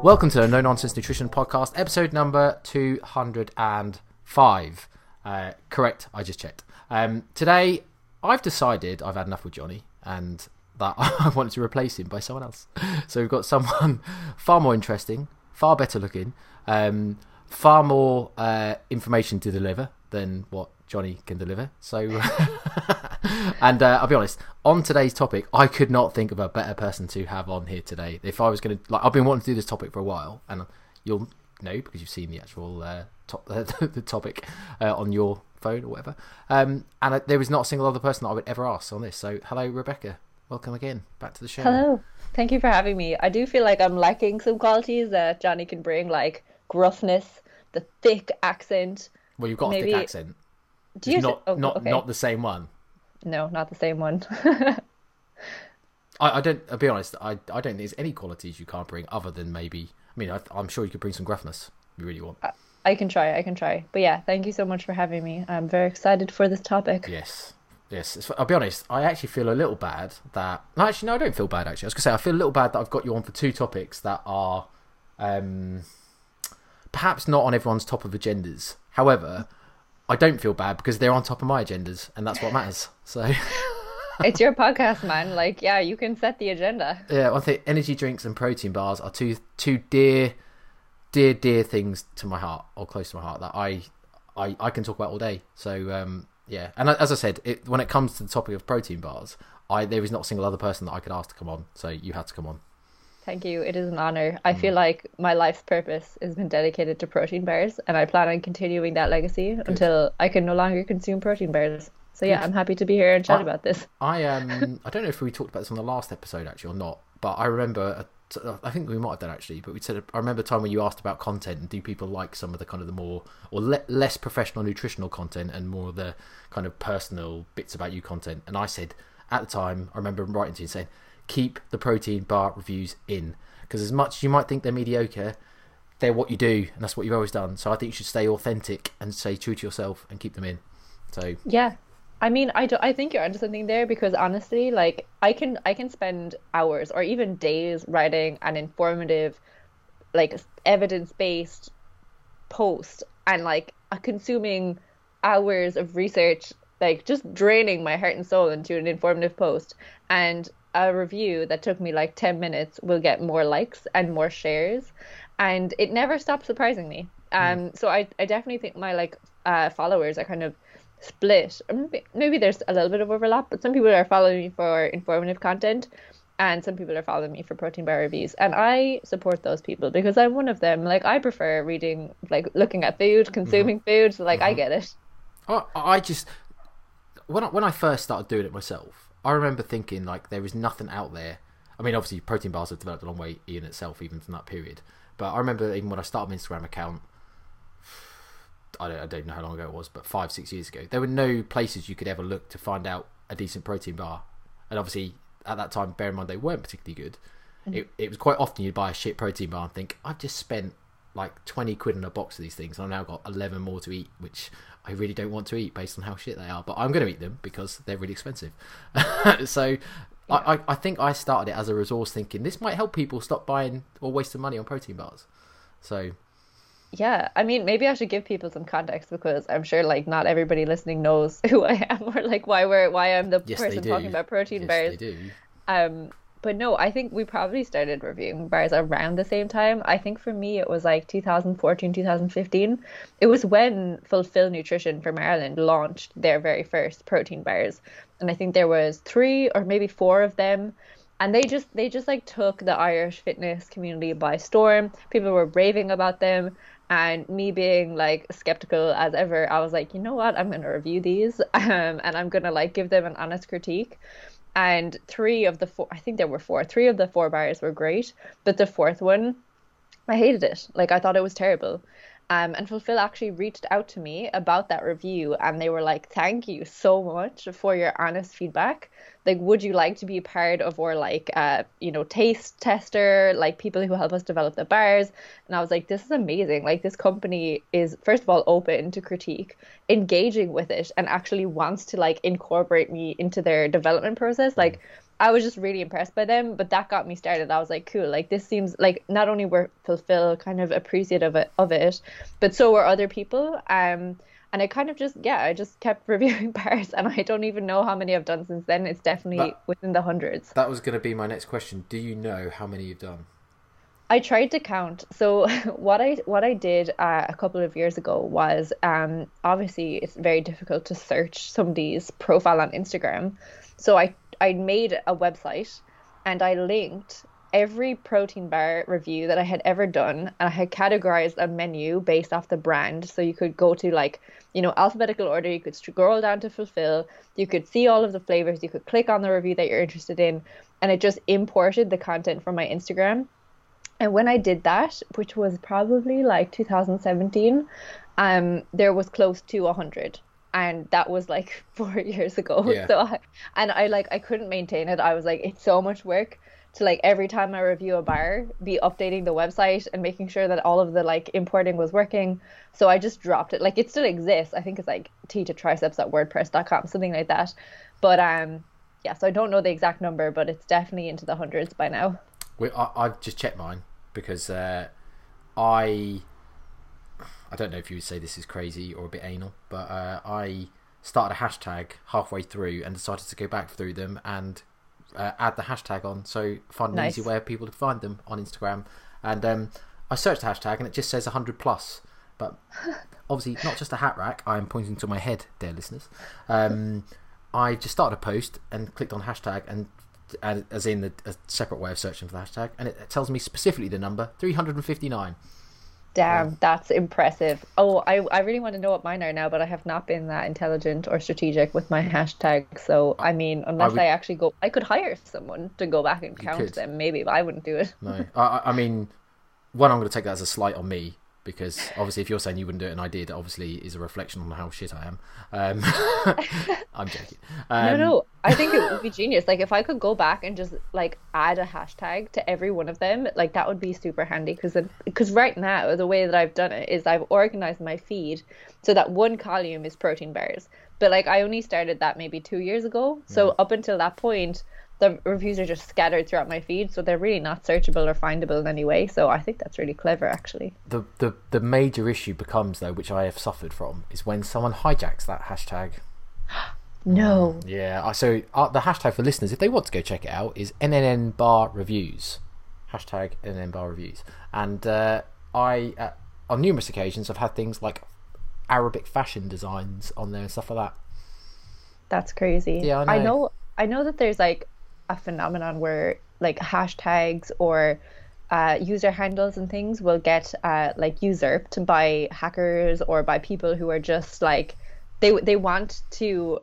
Welcome to the No Nonsense Nutrition Podcast, episode number 205. Uh, correct, I just checked. Um, today, I've decided I've had enough with Johnny and that I wanted to replace him by someone else. So we've got someone far more interesting, far better looking, um, far more uh, information to deliver than what Johnny can deliver. So, and uh, I'll be honest, on today's topic, I could not think of a better person to have on here today. If I was going to, like, I've been wanting to do this topic for a while, and you'll know because you've seen the actual uh, top, the topic uh, on your phone or whatever. Um, and uh, there was not a single other person that I would ever ask on this. So, hello, Rebecca. Welcome again back to the show. Hello. Thank you for having me. I do feel like I'm lacking some qualities that Johnny can bring, like gruffness, the thick accent. Well, you've got Maybe... a thick accent. Do you not oh, not okay. not the same one? No, not the same one. I, I, don't. I'll be honest. I I don't think there's any qualities you can't bring other than maybe. I mean, I, am sure you could bring some gruffness. If you really want. I, I can try. I can try. But yeah, thank you so much for having me. I'm very excited for this topic. Yes. Yes, I'll be honest. I actually feel a little bad that. No, actually, no, I don't feel bad. Actually, I was gonna say I feel a little bad that I've got you on for two topics that are, um, perhaps not on everyone's top of agendas. However, I don't feel bad because they're on top of my agendas, and that's what matters. So. it's your podcast, man. Like, yeah, you can set the agenda. Yeah, I think energy drinks and protein bars are two two dear, dear, dear things to my heart, or close to my heart, that I, I, I can talk about all day. So, um, yeah, and as I said, it, when it comes to the topic of protein bars, I there is not a single other person that I could ask to come on. So you had to come on. Thank you. It is an honor. I feel mm. like my life's purpose has been dedicated to protein bars, and I plan on continuing that legacy Good. until I can no longer consume protein bars. So yeah, Good. I'm happy to be here and chat I, about this. I um I don't know if we talked about this on the last episode actually or not, but I remember Uh, I think we might have done actually, but we said I remember a time when you asked about content and do people like some of the kind of the more or le- less professional nutritional content and more the kind of personal bits about you content, and I said at the time I remember writing to you saying keep the protein bar reviews in because as much as you might think they're mediocre, they're what you do, and that's what you've always done. So I think you should stay authentic and stay true to yourself and keep them in. So yeah, I mean, I, do, I think you're onto something there because honestly, like I can I can spend hours or even days writing an informative, like evidence based post and like consuming hours of research, like just draining my heart and soul into an informative post, and a review that took me like 10 minutes will get more likes and more shares and it never stops surprising me hmm. um mm. so i i definitely think my like uh followers are kind of split maybe, there's a little bit of overlap but some people are following me for informative content and some people are following me for protein bar reviews and i support those people because i'm one of them like i prefer reading like looking at food mm-hmm. consuming mm-hmm. food like mm-hmm. i get it I, I just when I, when I first started doing it myself I remember thinking like there is nothing out there. I mean, obviously, protein bars have developed a long way in itself, even from that period. But I remember even when I started my Instagram account, I don't, I don't know how long ago it was, but five, six years ago, there were no places you could ever look to find out a decent protein bar. And obviously, at that time, bear in mind they weren't particularly good. Mm-hmm. It, it was quite often you'd buy a shit protein bar and think, I've just spent like 20 quid on a box of these things. and I've now got 11 more to eat, which I really don't want to eat based on how shit they are. But I'm going to eat them because they're really expensive. so yeah. I, I think I started it as a resource thinking this might help people stop buying or wasting money on protein bars. So yeah, I mean, maybe I should give people some context because I'm sure like not everybody listening knows who I am or like why we're why I'm the yes, person talking about protein yes, bars. They do. Um, but no, I think we probably started reviewing bars around the same time. I think for me it was like 2014, 2015. It was when Fulfil Nutrition from Ireland launched their very first protein bars. And I think there was three or maybe four of them. And they just they just like took the Irish fitness community by storm. People were raving about them and me being like skeptical as ever, I was like, you know what, I'm gonna review these um, and I'm gonna like give them an honest critique. And three of the four i think there were four three of the four bars were great but the fourth one i hated it. Like i thought it was terrible Um, and Fulfil actually reached out to me about that review and they were like, Thank you so much for your honest feedback. Like, would you like to be part of our like uh, you know, taste tester, like people who help us develop the bars? And I was like, This is amazing. Like this company is first of all open to critique, engaging with it, and actually wants to like incorporate me into their development process. Like I was just really impressed by them, but that got me started. I was like, cool, like this seems like not only were Fulfil kind of appreciative of it, of it, but so were other people. Um, and I kind of just, yeah, I just kept reviewing bars, and I don't even know how many I've done since then. It's definitely That- within the hundreds. That was going to be my next question. Do you know how many you've done? I tried to count. So what I what I did uh, a couple of years ago was um, obviously it's very difficult to search somebody's profile on Instagram. So I I made a website and I linked every protein bar review that I had ever done and I had categorized a menu based off the brand. So you could go to like, you know, alphabetical order, you could scroll down to Fulfil, you could see all of the flavors, you could click on the review that you're interested in, and it just imported the content from my Instagram. And when I did that, which was probably like 2017, um, there was close to 100. And that was like four years ago. Yeah. So, I, and I like, I couldn't maintain it. I was like, it's so much work to like every time I review a bar, be updating the website and making sure that all of the like importing was working. So I just dropped it. Like it still exists. I think it's like t to triceps at wordpress.com, something like that. But um, yeah, so I don't know the exact number, but it's definitely into the hundreds by now. We, I, I've just checked mine because uh, I I don't know if you would say this is crazy or a bit anal, but uh, I started a hashtag halfway through and decided to go back through them and uh, add the hashtag on, so find an easy way of people to find them on Instagram. And um, I searched the hashtag and it just says 100 plus, but obviously not just a hat rack. I am pointing to my head, dear listeners. Um, I just started a post and clicked on hashtag and. As in the, a separate way of searching for the hashtag, and it tells me specifically the number 359. Damn, that's impressive. Oh, I, I really want to know what mine are now, but I have not been that intelligent or strategic with my hashtag. So, I mean, unless I, would- actually go, I could hire someone to go back and count could. them, maybe, but I wouldn't do it. No, I, I- I mean, one, I'm going to take that as a slight on me because obviously, if you're saying you wouldn't do it and I did, obviously is a reflection on how shit I am. Um, I'm joking. Um, no, no, I think it would be genius. Like, if I could go back and just like add a hashtag to every one of them, like that would be super handy. Because because right now the way that I've done it is I've organized my feed so that one column is protein bars. But like I only started that maybe two years ago. So up until that point, the reviews are just scattered throughout my feed, so they're really not searchable or findable in any way. So I think that's really clever, actually. The, the the major issue becomes though, which I have suffered from, is when someone hijacks that hashtag. No. Yeah, so uh, the hashtag for listeners, if they want to go check it out, is NNN Bar Reviews. Hashtag NNN Bar Reviews. And uh, I, uh, on numerous occasions, have had things like Arabic fashion designs on there and stuff like that. That's crazy. Yeah, I I know. know. I know that there's like a phenomenon where like hashtags or uh, user handles and things will get uh, like usurped by hackers or by people who are just like they they want to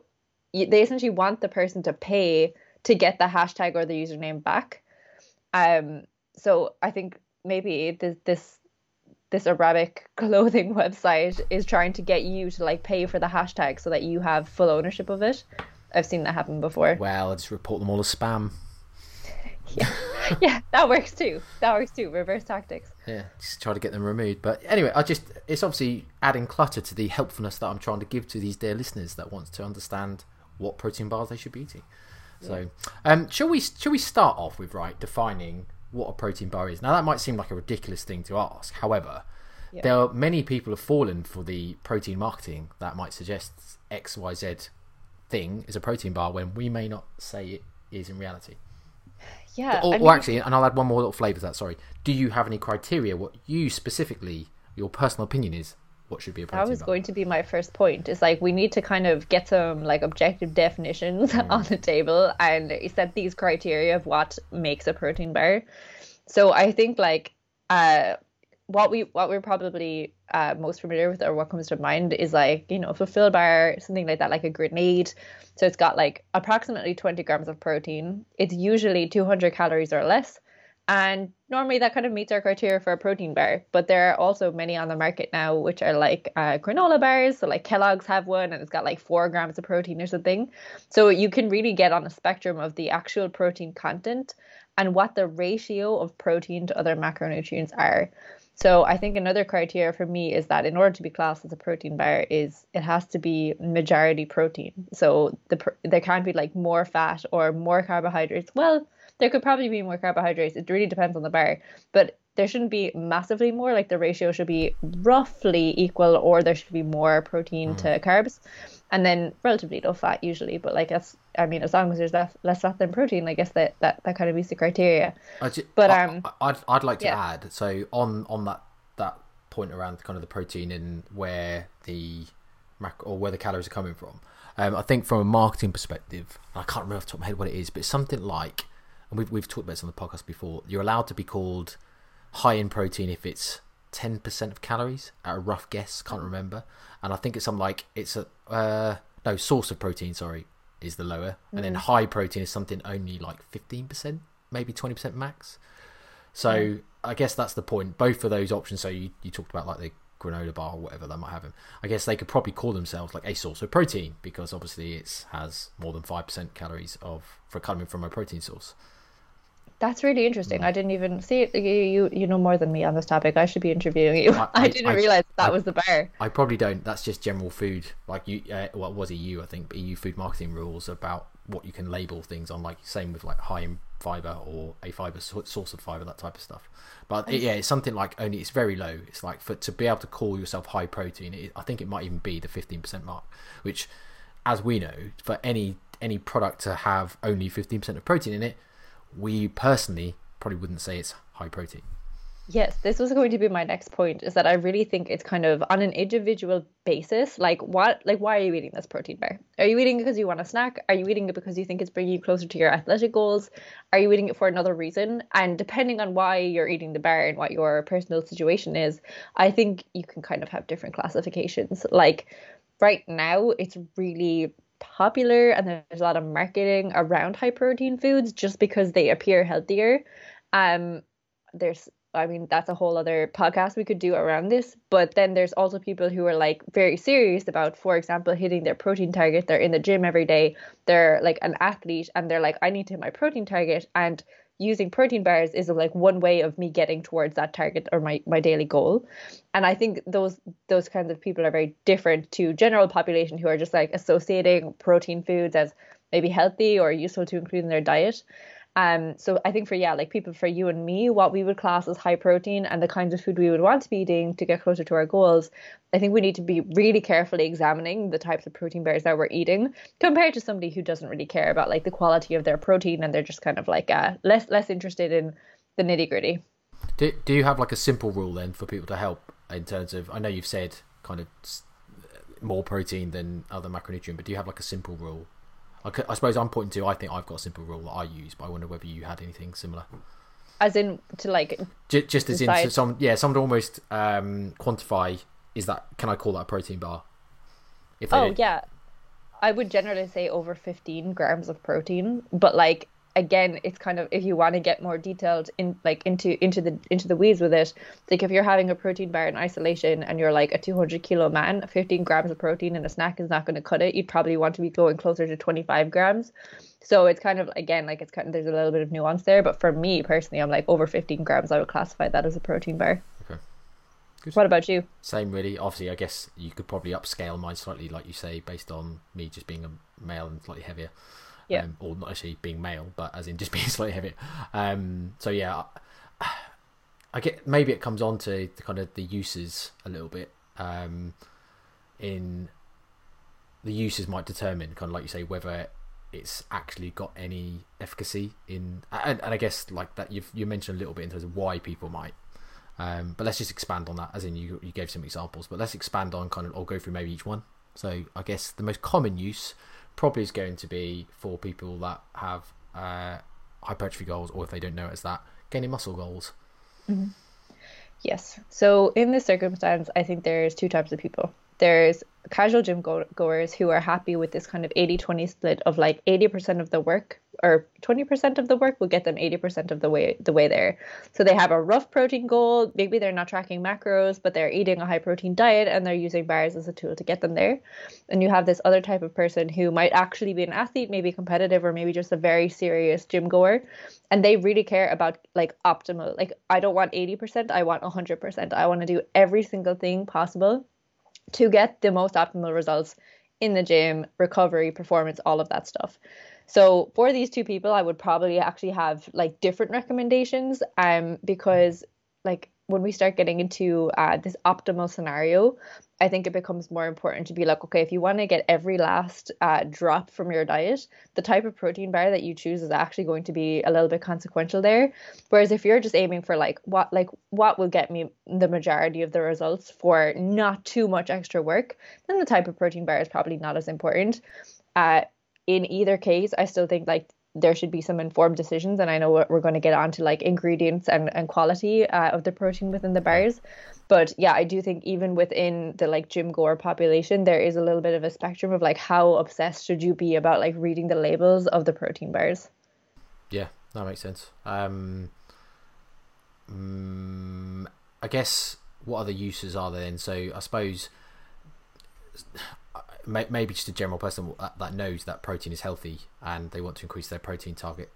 they essentially want the person to pay to get the hashtag or the username back. Um, so I think maybe this this this Arabic clothing website is trying to get you to like pay for the hashtag so that you have full ownership of it. I've seen that happen before. Well, I just report them all as spam. yeah, that works too. That works too. Reverse tactics. Yeah, just try to get them removed. But anyway, I just it's obviously adding clutter to the helpfulness that I'm trying to give to these dear listeners that wants to understand what protein bars they should be eating. So, um, shall we shall we start off with right defining what a protein bar is? Now that might seem like a ridiculous thing to ask. However, there are many people have fallen for the protein marketing that might suggest X Y Z thing is a protein bar when we may not say it is in reality. Yeah. Or, I or actually, and I'll add one more little flavour to that. Sorry. Do you have any criteria? What you specifically, your personal opinion is what should be a protein that was bar? going to be my first point. It's like we need to kind of get some like objective definitions on the table and set these criteria of what makes a protein bar. So I think like uh what we what we're probably uh, most familiar with or what comes to mind is like you know Fulfil bar something like that like a grenade so it's got like approximately 20 grams of protein it's usually 200 calories or less and normally that kind of meets our criteria for a protein bar. But there are also many on the market now which are like uh, granola bars. So like Kellogg's have one and it's got like four grams of protein or something. So you can really get on a spectrum of the actual protein content and what the ratio of protein to other macronutrients are. So I think another criteria for me is that in order to be classed as a protein bar is it has to be majority protein. So the there can't be like more fat or more carbohydrates. Well, there could probably be more carbohydrates. It really depends on the bar, but there shouldn't be massively more. Like the ratio should be roughly equal, or there should be more protein mm. to carbs, and then relatively low fat usually. But like that's, I mean, as long as there's less, less fat than protein, I guess that that, that kind of meets the criteria. Just, but um, I, would I'd like to yeah. add so on on that that point around kind of the protein and where the mac or where the calories are coming from. Um, I think from a marketing perspective, I can't remember off the top of my head what it is, but it's something like and we've we've talked about this on the podcast before. You're allowed to be called high in protein if it's ten percent of calories at a rough guess. Can't remember, and I think it's something like it's a uh, no source of protein. Sorry, is the lower, mm. and then mm. high protein is something only like fifteen percent, maybe twenty percent max. So mm. I guess that's the point. Both of those options. So you, you talked about like the granola bar or whatever they might have them. I guess they could probably call themselves like a source of protein because obviously it has more than five percent calories of for coming from a protein source. That's really interesting. I didn't even see it. You, you you know more than me on this topic. I should be interviewing you. I, I didn't I, realize that I, was the bar. I probably don't. That's just general food, like you. Uh, what was EU? I think EU food marketing rules about what you can label things on. Like same with like high in fiber or a fiber source of fiber, that type of stuff. But it, yeah, it's something like only it's very low. It's like for to be able to call yourself high protein. It, I think it might even be the fifteen percent mark, which, as we know, for any any product to have only fifteen percent of protein in it we personally probably wouldn't say it's high protein. Yes, this was going to be my next point is that I really think it's kind of on an individual basis. Like what like why are you eating this protein bar? Are you eating it because you want a snack? Are you eating it because you think it's bringing you closer to your athletic goals? Are you eating it for another reason? And depending on why you're eating the bar and what your personal situation is, I think you can kind of have different classifications. Like right now it's really popular and there's a lot of marketing around high protein foods just because they appear healthier. Um, there's I mean, that's a whole other podcast we could do around this. But then there's also people who are like very serious about, for example, hitting their protein target. They're in the gym every day. They're like an athlete and they're like, I need to hit my protein target. And using protein bars is like one way of me getting towards that target or my, my daily goal. And i think those those kinds of people are very different to general population who are just like associating protein foods as maybe healthy or useful to include in their diet um, so I think for yeah, like people for you and me, what we would class as high protein and the kinds of food we would want to be eating to get closer to our goals, I think we need to be really carefully examining the types of protein bars that we're eating compared to somebody who doesn't really care about like the quality of their protein and they're just kind of like uh, less less interested in the nitty gritty. Do Do you have like a simple rule then for people to help in terms of? I know you've said kind of more protein than other macronutrient, but do you have like a simple rule I, I suppose I'm pointing to. I think I've got a simple rule that I use, but I wonder whether you had anything similar. As in to like just, just as in some yeah, some to almost um, quantify. Is that can I call that a protein bar? If oh yeah, I would generally say over 15 grams of protein, but like again it's kind of if you want to get more detailed in like into into the into the weeds with it like if you're having a protein bar in isolation and you're like a 200 kilo man 15 grams of protein in a snack is not going to cut it you'd probably want to be going closer to 25 grams so it's kind of again like it's kind of there's a little bit of nuance there but for me personally i'm like over 15 grams i would classify that as a protein bar okay Good. What about you? Same, really. Obviously, I guess you could probably upscale mine slightly, like you say, based on me just being a male and slightly heavier yeah. Um, or not actually being male, but as in just being slightly heavier. Um, so yeah, I, I get maybe it comes on to the kind of the uses a little bit. Um, in the uses might determine kind of like you say whether it's actually got any efficacy in, and, and I guess like that you've you mentioned a little bit in terms of why people might. Um, but let's just expand on that, as in you you gave some examples. But let's expand on kind of, I'll go through maybe each one. So I guess the most common use probably is going to be for people that have uh, hypertrophy goals, or if they don't know it as that, gaining muscle goals. Mm-hmm. Yes. So in this circumstance, I think there's two types of people. There's casual gym go- goers who are happy with this kind of 80 20 split of like 80% of the work or 20% of the work will get them 80% of the way the way there. So they have a rough protein goal. Maybe they're not tracking macros, but they're eating a high protein diet and they're using bars as a tool to get them there. And you have this other type of person who might actually be an athlete, maybe competitive, or maybe just a very serious gym goer. And they really care about like optimal. Like I don't want 80%, I want 100%. I want to do every single thing possible to get the most optimal results in the gym, recovery, performance, all of that stuff. So for these two people, I would probably actually have like different recommendations um because like when we start getting into uh, this optimal scenario, I think it becomes more important to be like, okay, if you want to get every last uh, drop from your diet, the type of protein bar that you choose is actually going to be a little bit consequential there. Whereas if you're just aiming for like what like what will get me the majority of the results for not too much extra work, then the type of protein bar is probably not as important. Uh, in either case, I still think like there should be some informed decisions. And I know we're going to get on to like ingredients and, and quality uh, of the protein within the bars. But yeah, I do think even within the like gym goer population, there is a little bit of a spectrum of like how obsessed should you be about like reading the labels of the protein bars. Yeah, that makes sense. Um, um I guess what other uses are there then? So I suppose maybe just a general person that knows that protein is healthy and they want to increase their protein target.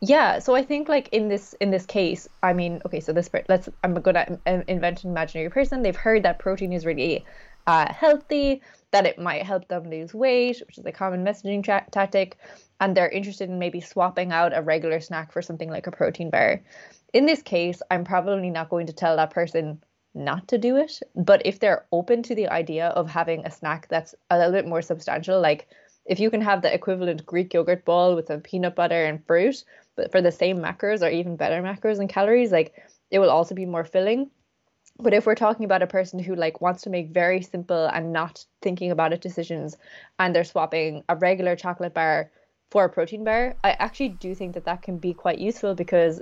Yeah so i think like in this in this case i mean okay so this let's i'm gonna invent an imaginary person. They've heard that protein is really uh, healthy that it might help them lose weight which is a common messaging tra- tactic and they're interested in maybe swapping out a regular snack for something like a protein bar. In this case i'm probably not going to tell that person not to do it. But if they're open to the idea of having a snack that's a little bit more substantial, like if you can have the equivalent Greek yogurt ball with some peanut butter and fruit, but for the same macros or even better macros and calories, like it will also be more filling. But if we're talking about a person who like wants to make very simple and not thinking about it decisions, and they're swapping a regular chocolate bar for a protein bar, I actually do think that that can be quite useful because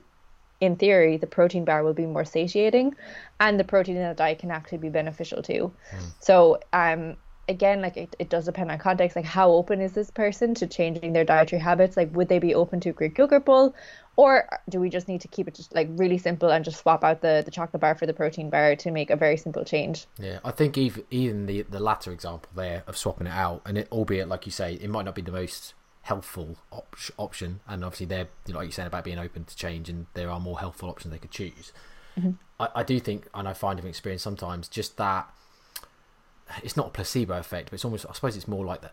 in theory, the protein bar will be more satiating, and the protein in the diet can actually be beneficial too. Mm. So, um, again, like it, it does depend on context. Like, how open is this person to changing their dietary habits? Like, would they be open to Greek yogurt bowl, or do we just need to keep it just like really simple and just swap out the the chocolate bar for the protein bar to make a very simple change? Yeah, I think even even the the latter example there of swapping it out, and it albeit like you say, it might not be the most helpful op- option, and obviously they're you know, like you're saying about being open to change, and there are more helpful options they could choose. Mm-hmm. I, I do think, and I find from experience sometimes, just that it's not a placebo effect, but it's almost I suppose it's more like the,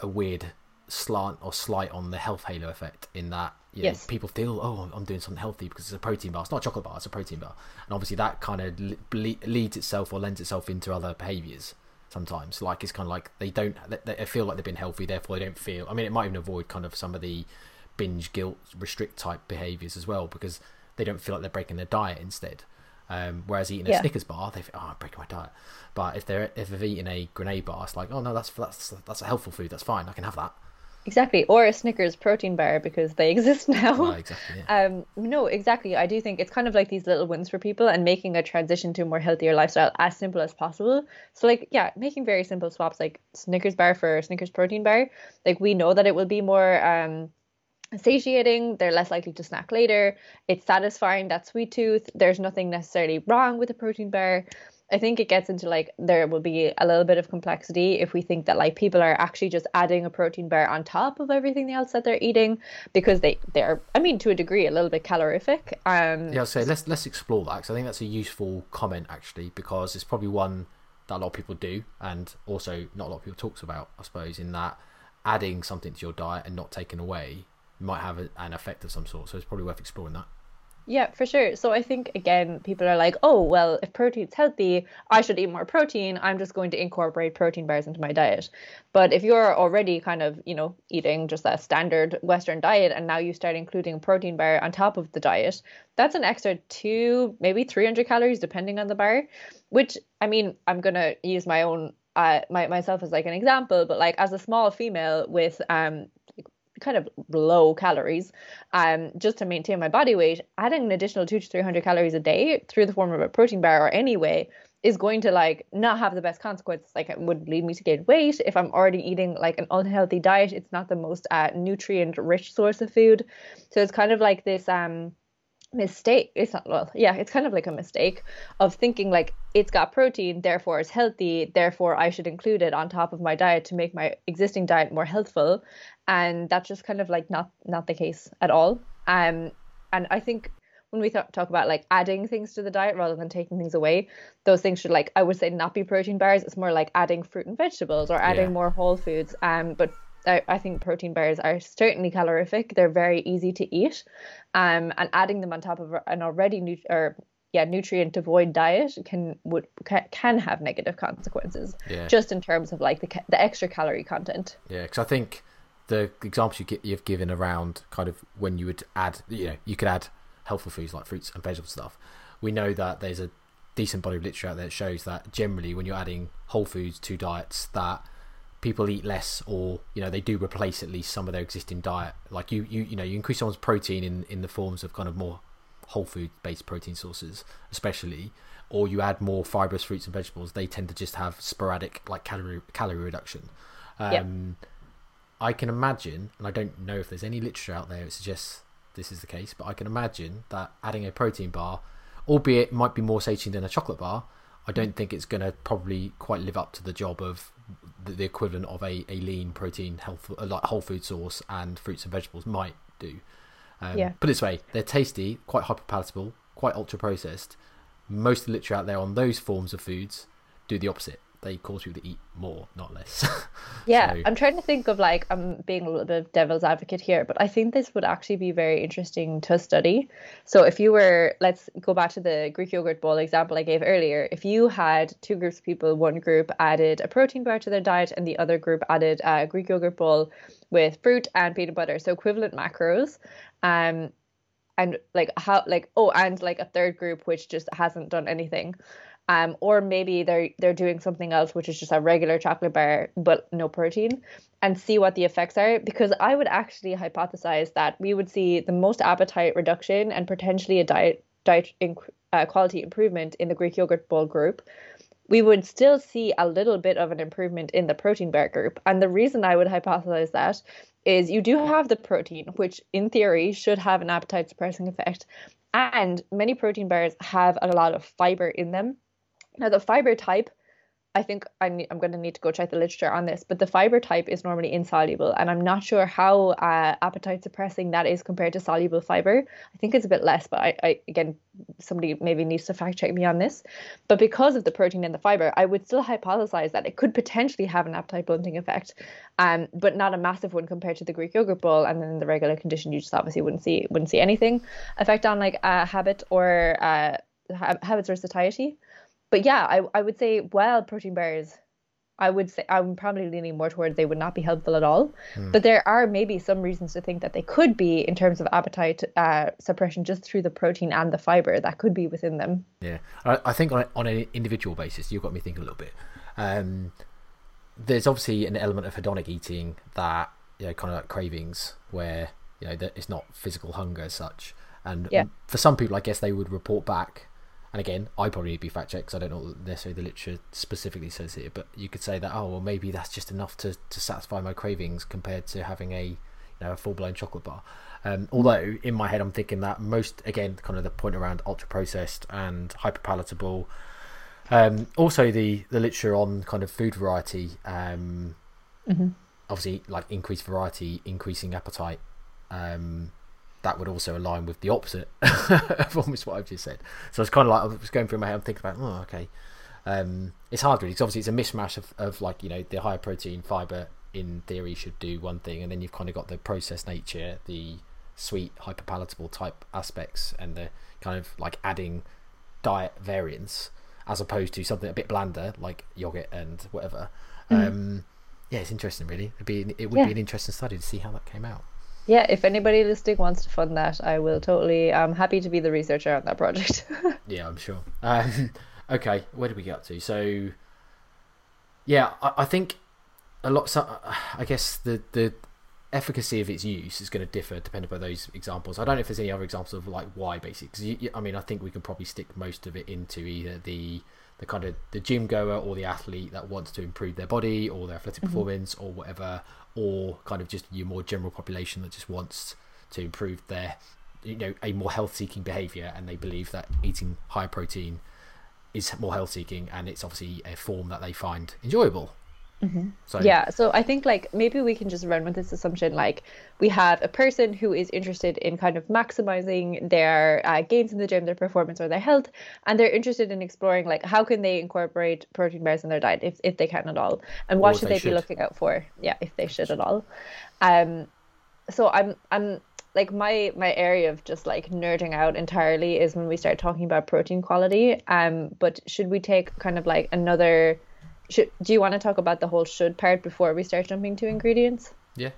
a weird slant or slight on the health halo effect in that you know, yes. people feel oh I'm doing something healthy because it's a protein bar it's not a chocolate bar it's a protein bar and obviously that kind of le- leads itself or lends itself into other behaviors sometimes. Like it's kind of like they don't they, they feel like they've been healthy, therefore they don't feel. I mean, it might even avoid kind of some of the binge, guilt, restrict type behaviors as well because they don't feel like they're breaking their diet instead. Um, whereas eating a yeah. Snickers bar, they think, oh, I'm breaking my diet. But if they're if they've eaten a grenade bar, it's like, oh no, that's that's that's a helpful food. That's fine. I can have that. Exactly, or a Snickers protein bar because they exist now. Oh, exactly. Yeah. Um, no, exactly. I do think it's kind of like these little wins for people and making a transition to a more healthier lifestyle as simple as possible. So, like, yeah, making very simple swaps, like Snickers bar for Snickers protein bar. Like, we know that it will be more um, satiating. They're less likely to snack later. It's satisfying that sweet tooth. There's nothing necessarily wrong with a protein bar. I think it gets into like there will be a little bit of complexity if we think that like people are actually just adding a protein bar on top of everything else that they're eating because they they're I mean to a degree a little bit calorific. Um, yeah, I'll say let's let's explore that because I think that's a useful comment actually because it's probably one that a lot of people do and also not a lot of people talks about I suppose in that adding something to your diet and not taking away might have a, an effect of some sort. So it's probably worth exploring that. Yeah, for sure. So I think again, people are like, oh, well, if protein's healthy, I should eat more protein. I'm just going to incorporate protein bars into my diet. But if you're already kind of, you know, eating just a standard Western diet and now you start including a protein bar on top of the diet, that's an extra two, maybe 300 calories, depending on the bar. Which, I mean, I'm going to use my own uh, my, myself as like an example, but like as a small female with um kind of low calories um, just to maintain my body weight, adding an additional two to 300 calories a day through the form of a protein bar or any way is going to like not have the best consequences. Like it would lead me to gain weight if I'm already eating like an unhealthy diet. It's not the most uh, nutrient rich source of food, so it's kind of like this um mistake it's not well yeah it's kind of like a mistake of thinking like it's got protein therefore it's healthy therefore i should include it on top of my diet to make my existing diet more healthful. And that's just kind of like not not the case at all. Um and i think when we th- talk about like adding things to the diet rather than taking things away those things should like i would say not be protein bars. It's more like adding fruit and vegetables or adding Yeah. more whole foods. Um but I, I think protein bars are certainly calorific they're very easy to eat um and adding them on top of an already nu- or yeah nutrient devoid diet can would can have negative consequences Yeah. just in terms of like the ca- the extra calorie content Yeah, because I think the examples you get, you've given around kind of when you would add, you know, you could add healthful foods like fruits and vegetable stuff. We know that there's a decent body of literature out there that shows that generally when you're adding whole foods to diets, that people eat less or you know they do replace at least some of their existing diet. Like you, you, you know, you increase someone's protein in in the forms of kind of more whole food based protein sources, especially. Or you add more fibrous fruits and vegetables, they tend to just have sporadic like calorie calorie reduction. Um, Yeah. I can imagine, and I don't know if there's any literature out there that suggests this is the case, but I can imagine that adding a protein bar, albeit might be more satiating than a chocolate bar, I don't think it's going to probably quite live up to the job of the, the equivalent of a, a lean protein health like whole food source and fruits and vegetables might do. Um, Yeah. Put it this way, they're tasty, quite hyper palatable, quite ultra processed. Most of the literature out there on those forms of foods do the opposite. They cause people to eat more, not less. Yeah, So- I'm trying to think of like I'm being a little bit of devil's advocate here, but I think this would actually be very interesting to study. So if you were, let's go back to the Greek yogurt bowl example I gave earlier. If you had two groups of people, one group added a protein bar to their diet, and the other group added a Greek yogurt bowl with fruit and peanut butter, so equivalent macros, um, and like how like oh, and like a third group which just hasn't done anything um, or maybe they're they're doing something else which is just a regular chocolate bar but no protein and see what the effects are. Because i would actually hypothesize that we would see the most appetite reduction and potentially a diet diet inc- uh, quality improvement in the greek yogurt bowl group. We would still see a little bit of an improvement in the protein bar group. And the reason i would hypothesize that is you do have the protein which in theory should have an appetite suppressing effect and many protein bars have a lot of fiber in them now, the fiber type, I think I ne- I'm going to need to go check the literature on this, but the fiber type is normally insoluble, and I'm not sure how uh, appetite suppressing that is compared to soluble fiber. I think it's a bit less, but I, I again, somebody maybe needs to fact check me on this. But because of the protein in the fiber, I would still hypothesize that it could potentially have an appetite blunting effect, um, but not a massive one compared to the Greek yogurt bowl. And then in the regular condition, you just obviously wouldn't see wouldn't see anything effect on like a habit or uh, ha- habits or satiety but yeah, I, I would say well protein bars. I would say I'm probably leaning more towards they would not be helpful at all. But there are maybe some reasons to think that they could be in terms of appetite uh, suppression just through the protein and the fiber that could be within them. Yeah, I, I think on, on an individual basis, you've got me thinking a little bit. Um, there's obviously an element of hedonic eating that you know, kind of like cravings, where you know that it's not physical hunger as such. And Yeah. for some people, I guess they would report back. And again, I probably need to be fact checked 'cause I don't know necessarily the literature specifically says here, but you could say that oh well maybe that's just enough to, to satisfy my cravings compared to having a you know a full blown chocolate bar. Um, although in my head I'm thinking that most again kind of the point around ultra processed and hyper palatable. Um, also the the literature on kind of food variety. Um, Obviously, like increased variety, increasing appetite. Um, that would also align with the opposite of almost what I've just said. So it's kind of like I was going through my head. I'm thinking about, oh, okay. Um, it's hard really because obviously it's a mishmash of, of like you know the higher protein fiber in theory should do one thing, and then you've kind of got the processed nature, the sweet hyper palatable type aspects, and the kind of like adding diet variance as opposed to something a bit blander like yogurt and whatever. Um, yeah, it's interesting. Really, it'd be it would Yeah. be an interesting study to see how that came out. Yeah, if anybody listening wants to fund that, I will totally. I'm happy to be the researcher on that project. Yeah, I'm sure. Um, okay, where did we get up to? So, yeah, I, I think a lot. So, I guess the the efficacy of its use is going to differ depending on those examples. I don't know if there's any other examples of like why basically. I mean, I think we can probably stick most of it into either the the kind of the gym goer or the athlete that wants to improve their body or their athletic mm-hmm. performance or whatever, or kind of just your more general population that just wants to improve their you know a more health seeking behavior and they believe that eating high protein is more health seeking and it's obviously a form that they find enjoyable Mm-hmm. So yeah, so I think like maybe we can just run with this assumption like we have a person who is interested in kind of maximizing their uh, gains in the gym, their performance or their health, and they're interested in exploring like how can they incorporate protein bars in their diet if if they can at all, and what should they, they should. be looking out for? Yeah, if they should at all. Um, so I'm I'm like my my area of just like nerding out entirely is when we start talking about protein quality. Um, but should we take kind of like another should, do you want to talk about the whole should part before we start jumping to ingredients? Yeah.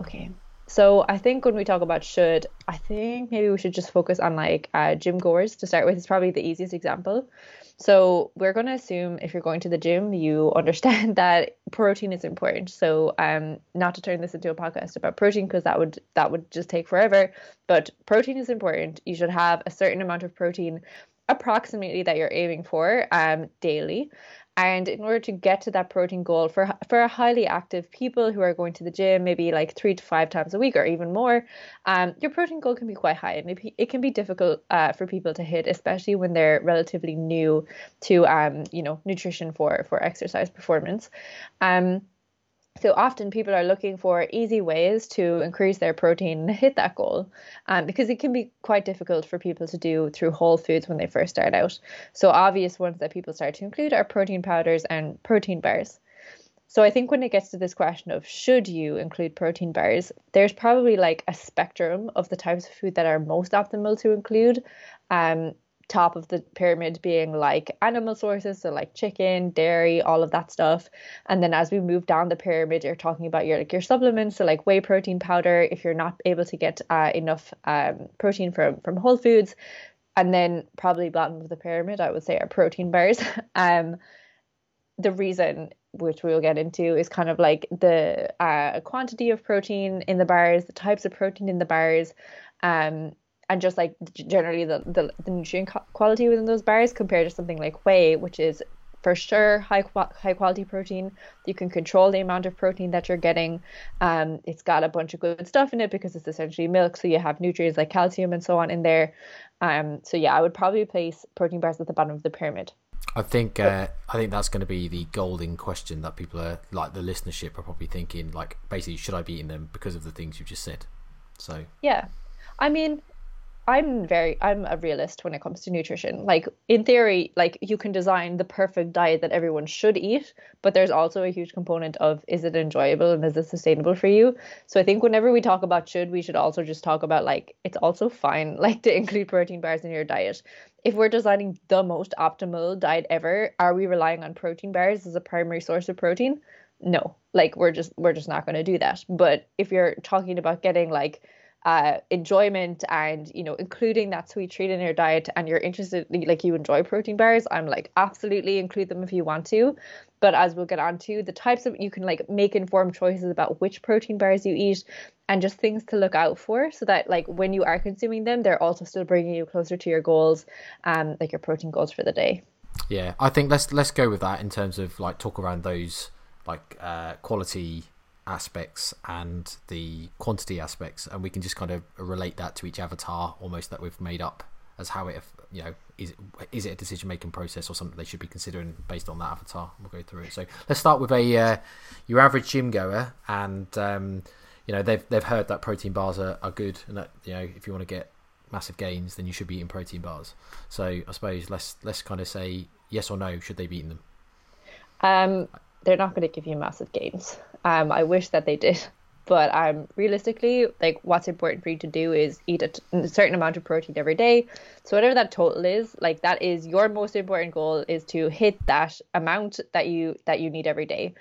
Okay. So I think when we talk about should, I think maybe we should just focus on like uh, gym goers to start with. It's probably the easiest example. So we're going to assume if you're going to the gym, you understand that protein is important. So um, not to turn this into a podcast about protein because that would that would just take forever. But protein is important. You should have a certain amount of protein approximately that you're aiming for um, daily. And in order to get to that protein goal for for a highly active people who are going to the gym maybe like three to five times a week or even more, um, your protein goal can be quite high it, it can be difficult uh, for people to hit, especially when they're relatively new to um, you know nutrition for for exercise performance. Um, so often people are looking for easy ways to increase their protein and hit that goal um, because it can be quite difficult for people to do through whole foods when they first start out. So obvious ones that people start to include are protein powders and protein bars. So I think when it gets to this question of should you include protein bars, there's probably like a spectrum of the types of food that are most optimal to include. Um, top of the pyramid being like animal sources, so like chicken, dairy, all of that stuff. And then as we move down the pyramid, you're talking about your like your supplements, so like whey protein powder if you're not able to get uh, enough um, protein from from whole foods. And then probably bottom of the pyramid, I would say, are protein bars. um, the reason which we'll get into is kind of like the uh, quantity of protein in the bars, the types of protein in the bars, um, and just like generally the, the, the nutrient quality within those bars compared to something like whey, which is for sure high high quality protein. You can control the amount of protein that you're getting. Um, it's got a bunch of good stuff in it because it's essentially milk, so you have nutrients like calcium and so on in there. Um, so yeah, I would probably place protein bars at the bottom of the pyramid. I think uh, I think that's going to be the golden question that people are like the listenership are probably thinking like basically should I be eating them because of the things you've just said. So yeah, I mean I'm very I'm a realist when it comes to nutrition. Like in theory, like you can design the perfect diet that everyone should eat, but there's also a huge component of is it enjoyable and is it sustainable for you? So I think whenever we talk about should, we should also just talk about like it's also fine like to include protein bars in your diet. If we're designing the most optimal diet ever, are we relying on protein bars as a primary source of protein? No. Like we're just we're just not going to do that. But if you're talking about getting like uh, enjoyment and you know including that sweet treat in your diet and you're interested like you enjoy protein bars i'm like absolutely include them if you want to. But as we'll get on to the types of you can like make informed choices about which protein bars you eat and just things to look out for so that like when you are consuming them they're also still bringing you closer to your goals um like your protein goals for the day. Yeah i think let's let's go with that in terms of like talk around those like uh quality aspects and the quantity aspects, and we can just kind of relate that to each avatar almost that we've made up as how it you know is is it a decision making process or something they should be considering based on that avatar. We'll go through it. So let's start with a uh, your average gym goer, and um, you know they've they've heard that protein bars are, are good, and that you know if you want to get massive gains, then you should be eating protein bars. So I suppose let's let's kind of say yes or no. Should they be eating them? Um, they're not going to give you massive gains. Um, I wish that they did, but um, realistically, like what's important for you to do is eat a, t- a certain amount of protein every day. So whatever that total is, like that is your most important goal is to hit that amount that you that you need every day.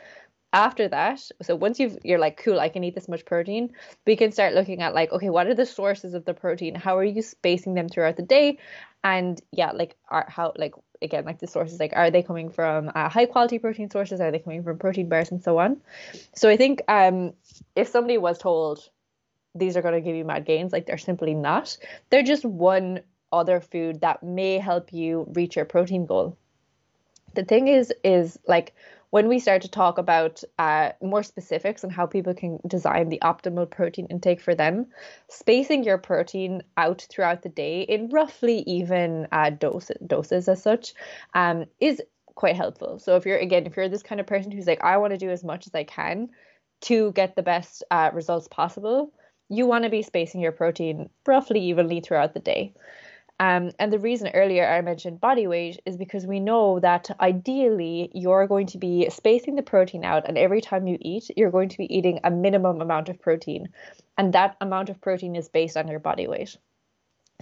After that, so once you've you're like cool, I can eat this much protein. We can start looking at like okay, what are the sources of the protein? How are you spacing them throughout the day? and yeah like are how like again like the sources like are they coming from uh, high quality protein sources? Are they coming from protein bars and so on? So i think um if somebody was told these are going to give you mad gains like they're simply not. They're just one other food that may help you reach your protein goal. The thing is is like when we start to talk about uh, more specifics on how people can design the optimal protein intake for them, spacing your protein out throughout the day in roughly even uh, dose, doses as such um, is quite helpful. So if you're again, if you're this kind of person who's like, I want to do as much as I can to get the best uh, results possible, you want to be spacing your protein roughly evenly throughout the day. Um, and the reason earlier I mentioned body weight is because we know that ideally you're going to be spacing the protein out, and every time you eat, you're going to be eating a minimum amount of protein. And that amount of protein is based on your body weight.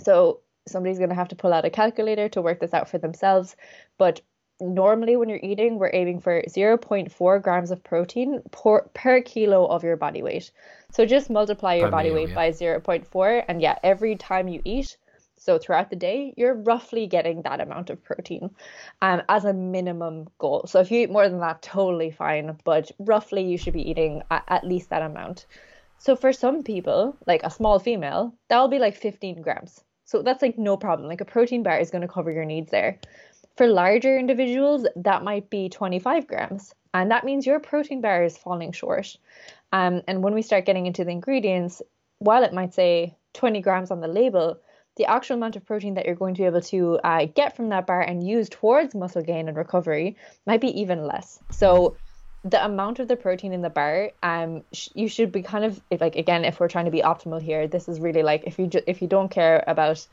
So somebody's going to have to pull out a calculator to work this out for themselves. But normally, when you're eating, we're aiming for 0.4 grams of protein per, per kilo of your body weight. So just multiply your Per body meal, weight yeah. by 0.4. And yeah, every time you eat, so throughout the day, you're roughly getting that amount of protein um, as a minimum goal. So if you eat more than that, totally fine. But roughly, you should be eating a- at least that amount. So for some people, like a small female, that'll be like 15 grams. So that's like no problem. Like a protein bar is going to cover your needs there. For larger individuals, that might be 25 grams. And that means your protein bar is falling short. Um, and when we start getting into the ingredients, while it might say 20 grams on the label, the actual amount of protein that you're going to be able to uh, get from that bar and use towards muscle gain and recovery might be even less. So the amount of the protein in the bar, um, sh- you should be kind of like again, if we're trying to be optimal here, this is really like if you ju- if you don't care about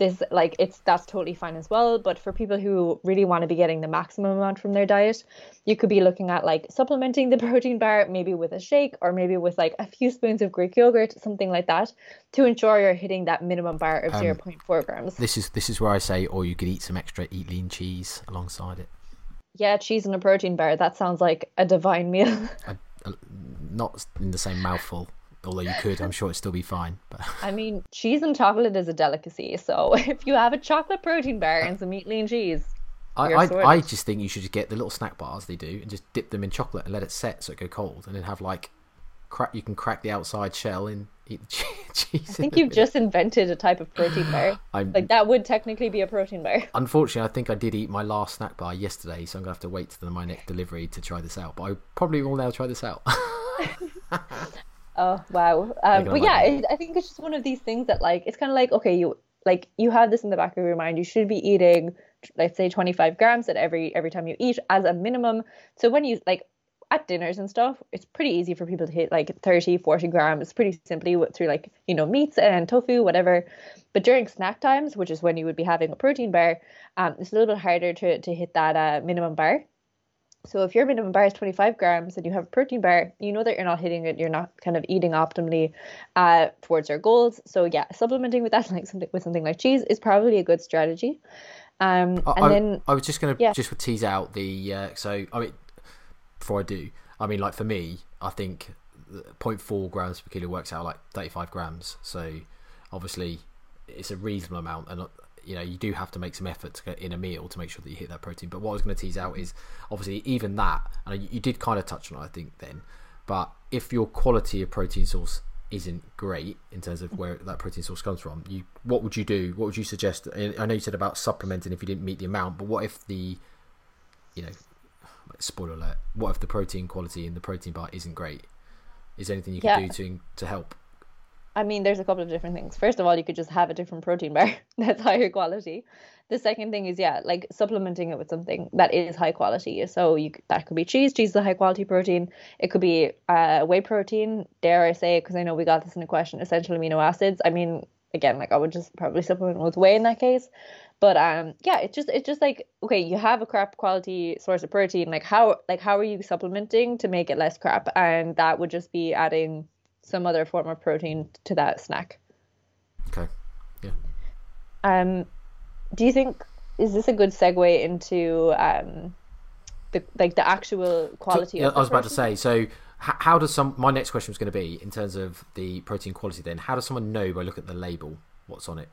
this like it's that's totally fine as well but for people who really want to be getting the maximum amount from their diet you could be looking at like supplementing the protein bar maybe with a shake or maybe with like a few spoons of greek yogurt something like that to ensure you're hitting that minimum bar of um, 0.4 grams. This is this is where I say, or you could eat some extra eat lean cheese alongside it. yeah cheese and a protein bar that sounds like a divine meal. Not in the same mouthful, although you could. I'm sure it'd still be fine. But i mean cheese and chocolate is a delicacy so if you have a chocolate protein bar and some meat lean cheese I, I. I just think you should just get the little snack bars they do and just dip them in chocolate and let it set so it go cold, and then have like crack. You can crack the outside shell and eat the cheese. i think you've just invented a type of protein bar I'm, like that would technically be a protein bar Unfortunately, I think I did eat my last snack bar yesterday, so I'm gonna have to wait till my next delivery to try this out. But I probably will now try this out. Oh wow! Um, but yeah, it. I, think it's just one of these things that like it's kind of like okay, you like you have this in the back of your mind. You should be eating, let's say, twenty five grams at every every time you eat as a minimum. So when you like at dinners and stuff, it's pretty easy for people to hit like 30, 40 grams pretty simply through like you know meats and tofu, whatever. But during snack times, which is when you would be having a protein bar, um, it's a little bit harder to to hit that uh, minimum bar. So if your minimum bar is 25 grams and you have a protein bar, you know that you're not hitting it. You're not kind of eating optimally uh, towards your goals. So yeah, supplementing with that, like something with something like cheese, is probably a good strategy. Um, I, and I- then I was just gonna Yeah. just tease out the uh, so I mean before I do I mean like for me I think 0.4 grams per kilo works out like 35 grams so obviously it's a reasonable amount and you know you do have to make some effort to get in a meal to make sure that you hit that protein. But what I was going to tease out is obviously even that and you, you did kind of touch on it I think then but if your quality of protein source isn't great in terms of where that protein source comes from you what would you do? What would you suggest? I I know you said about supplementing if you didn't meet the amount but what if the you know spoiler alert what if the protein quality in the protein bar isn't great? Is there anything you can Yeah. do to to help I mean, there's a couple of different things. First of all, you could just have a different protein bar that's higher quality. The second thing is, yeah, like supplementing it with something that is high quality. So you that could be cheese. Cheese is a high quality protein. It could be uh, whey protein. Dare I say, because I know we got this in a question, essential amino acids. I mean, again, like I would just probably supplement with whey in that case. But um, yeah, it's just it's just like okay, you have a crap quality source of protein. Like how like how are you supplementing to make it less crap? And that would just be adding some other form of protein to that snack. okay yeah Um, do you think is this a good segue into um, the like the actual quality? Yeah, of the I was about to say. So, how does some? My next question was going to be in terms of the protein quality. Then, how does someone know by looking at the label what's on it?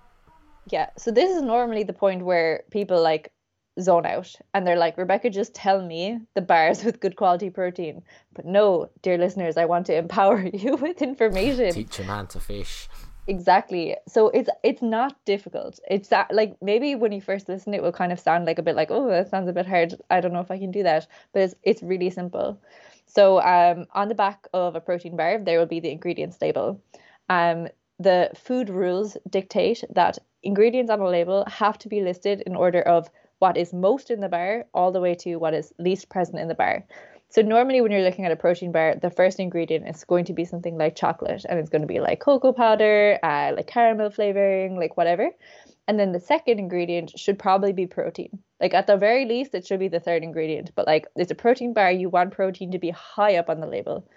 Yeah. So this is normally the point where people like zone out and they're like, Rebecca, just tell me the bars with good quality protein. But no, dear listeners, I want to empower you with information. Teach a man to fish. Exactly. So it's it's not difficult. It's that like maybe when you first listen, it will kind of sound like a bit like, oh, that sounds a bit hard. I don't know if I can do that, but it's it's really simple. So um, on the back of a protein bar, there will be the ingredients label. Um, the food rules dictate that ingredients on a label have to be listed in order of what is most in the bar all the way to what is least present in the bar. So normally when you're looking at a protein bar, the first ingredient is going to be something like chocolate and it's going to be like cocoa powder, uh, like caramel flavoring, like whatever. And then the second ingredient should probably be protein. Like at the very least, it should be the third ingredient. But like it's a protein bar, you want protein to be high up on the label.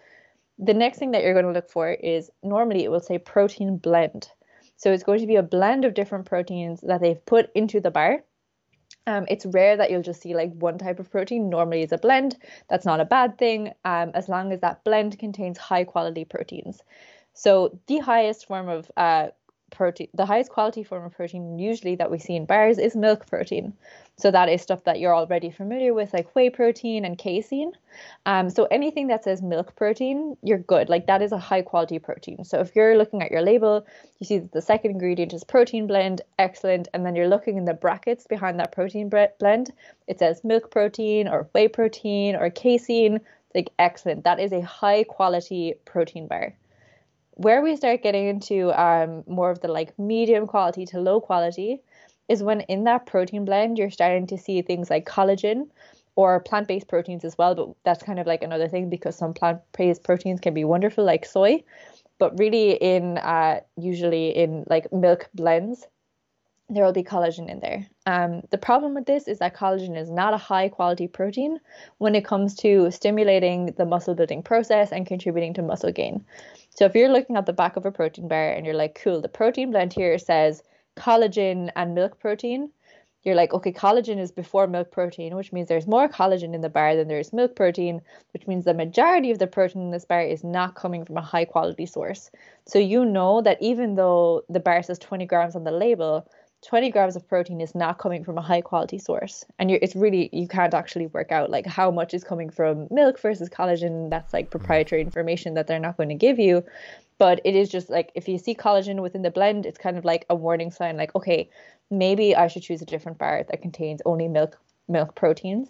The next thing that you're going to look for is normally it will say protein blend. So it's going to be a blend of different proteins that they've put into the bar um, it's rare that you'll just see like one type of protein. Normally, it's a blend. That's not a bad thing, um, as long as that blend contains high quality proteins. So the highest form of uh, protein, the highest quality form of protein usually that we see in bars is milk protein. So that is stuff that you're already familiar with, like whey protein and casein. Um, so anything that says milk protein, you're good. Like that is a high quality protein. So if you're looking at your label, you see that the second ingredient is protein blend, excellent. And then you're looking in the brackets behind that protein blend, it says milk protein or whey protein or casein. Like excellent. That is a high quality protein bar where we start getting into um, more of the like medium quality to low quality is when in that protein blend you're starting to see things like collagen or plant-based proteins as well but that's kind of like another thing because some plant-based proteins can be wonderful like soy but really in uh, usually in like milk blends there will be collagen in there. Um, the problem with this is that collagen is not a high quality protein when it comes to stimulating the muscle building process and contributing to muscle gain. So if you're looking at the back of a protein bar and you're like, cool, the protein blend here says collagen and milk protein, you're like, okay, collagen is before milk protein, which means there's more collagen in the bar than there is milk protein, which means the majority of the protein in this bar is not coming from a high quality source. So you know that even though the bar says 20 grams on the label, 20 grams of protein is not coming from a high quality source. And it's really you can't actually work out like how much is coming from milk versus collagen. That's like mm. proprietary information that they're not going to give you. But it is just like if you see collagen within the blend it's kind of like a warning sign like okay maybe i should choose a different bar that contains only milk milk proteins.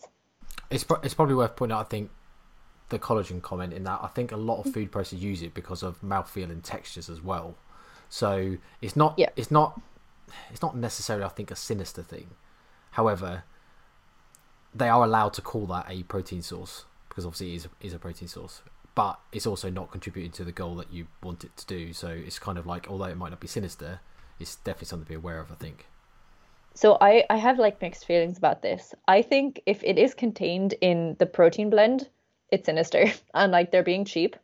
It's, pro- it's probably worth pointing out i think the collagen comment in that. I think a lot of mm-hmm. food processors use it because of mouthfeel and textures as well. So it's not yeah. it's not it's not necessarily, I think, a sinister thing. However, they are allowed to call that a protein source because obviously it is, is a protein source, but it's also not contributing to the goal that you want it to do. So it's kind of like, although it might not be sinister, it's definitely something to be aware of. I think. So I I have like mixed feelings about this. I think if it is contained in the protein blend, it's sinister and like they're being cheap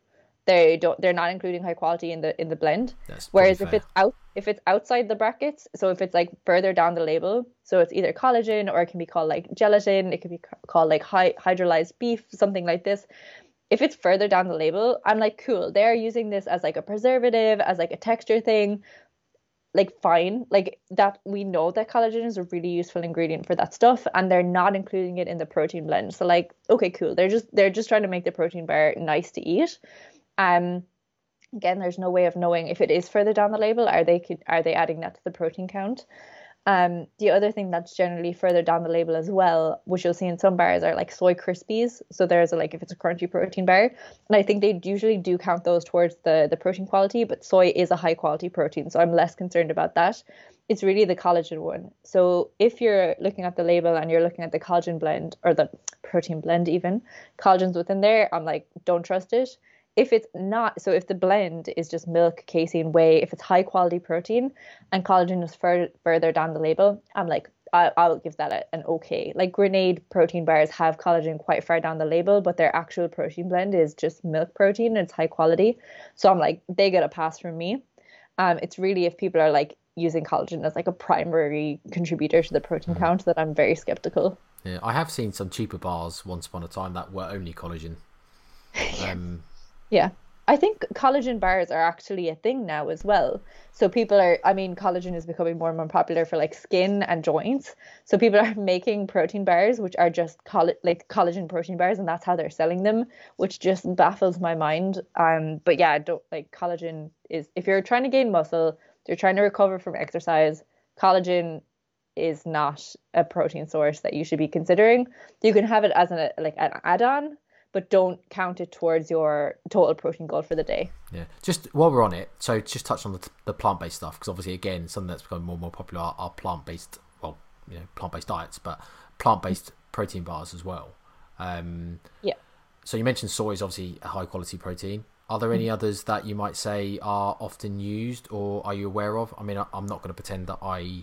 they don't they're not including high quality in the in the blend. That's whereas if it's out if it's outside the brackets so if it's like further down the label so it's either collagen or it can be called like gelatin it could be called like high hydrolyzed beef something like this. If it's further down the label i'm like cool they're using this as like a preservative as like a texture thing. Like fine. Like that we know that collagen is a really useful ingredient for that stuff and they're not including it in the protein blend. So like okay cool. They're just they're just trying to make the protein bar nice to eat um, again, there's no way of knowing if it is further down the label. Are they are they adding that to the protein count? Um, the other thing that's generally further down the label as well, which you'll see in some bars, are like soy crispies. So there's a, like if it's a crunchy protein bar, and I think they usually do count those towards the the protein quality. But soy is a high quality protein, so I'm less concerned about that. It's really the collagen one. So if you're looking at the label and you're looking at the collagen blend or the protein blend, even collagen's within there, I'm like, don't trust it if it's not so if the blend is just milk casein whey if it's high quality protein and collagen is fur- further down the label i'm like I, i'll give that a, an okay. Like grenade protein bars have collagen quite far down the label but their actual protein blend is just milk protein and it's high quality. So i'm like they get a pass from me. Um it's really if people are like using collagen as like a primary contributor to the protein mm. count that i'm very skeptical. Yeah i have seen some cheaper bars once upon a time that were only collagen. Um yeah. I think collagen bars are actually a thing now as well. So people are, I mean, collagen is becoming more and more popular for like skin and joints. So people are making protein bars, which are just coll- like collagen protein bars, and that's how they're selling them, which just baffles my mind. Um, but yeah, don't like collagen is if you're trying to gain muscle, you're trying to recover from exercise, collagen is not a protein source that you should be considering. You can have it as an like an add-on, but don't count it towards your total protein goal for the day. Yeah. Just while we're on it, so just touch on the, the plant-based stuff because obviously, again, something that's becoming more and more popular are, are plant-based, well, you know, plant-based diets, but plant-based protein bars as well. Um, yeah. So you mentioned soy is obviously a high-quality protein. Are there any mm-hmm. others that you might say are often used or are you aware of? I mean, I'm not going to pretend that I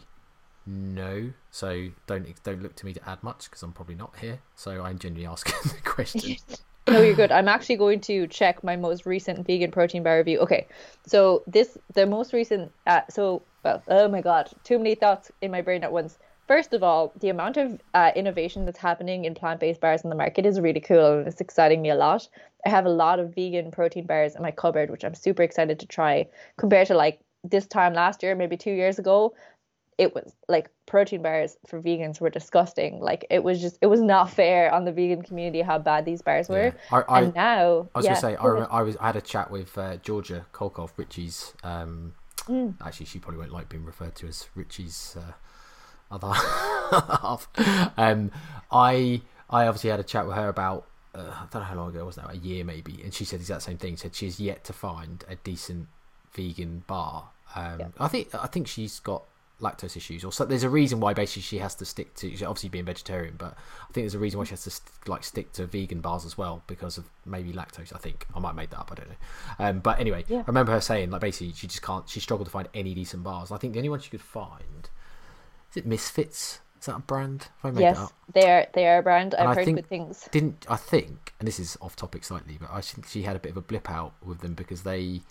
know, so don't don't look to me to add much because I'm probably not here. So I'm genuinely asking the question. no, you're good. I'm actually going to check my most recent vegan protein bar review. Okay, so this the most recent. Uh, so well, oh my god, too many thoughts in my brain at once. First of all, the amount of uh, innovation that's happening in plant-based bars in the market is really cool and it's exciting me a lot. I have a lot of vegan protein bars in my cupboard, which I'm super excited to try. Compared to like this time last year, maybe two years ago, it was like protein bars for vegans were disgusting. Like it was just it was not fair on the vegan community how bad these bars were. Yeah. I, I, and now I was yeah, gonna say I, remember, I was I had a chat with uh, Georgia Kolkov, Richie's. Um, mm. Actually, she probably won't like being referred to as Richie's uh, other half. Um, I I obviously had a chat with her about. Uh, I don't know how long ago it was now, a year maybe, and she said the exact same thing. Said she's yet to find a decent vegan bar. Um, yeah. I think I think she's got lactose issues or so there's a reason why basically she has to stick to obviously being vegetarian but i think there's a reason why she has to st- like stick to vegan bars as well because of maybe lactose i think. I might make that up i don't know. Um, but anyway yeah. i remember her saying like basically she just can't she struggled to find any decent bars. I think the only one she could find is it misfits? Is that a brand? Yes they are they are a brand. I've heard good things. didn't i think and this is off topic slightly but i think she had a bit of a blip out with them because they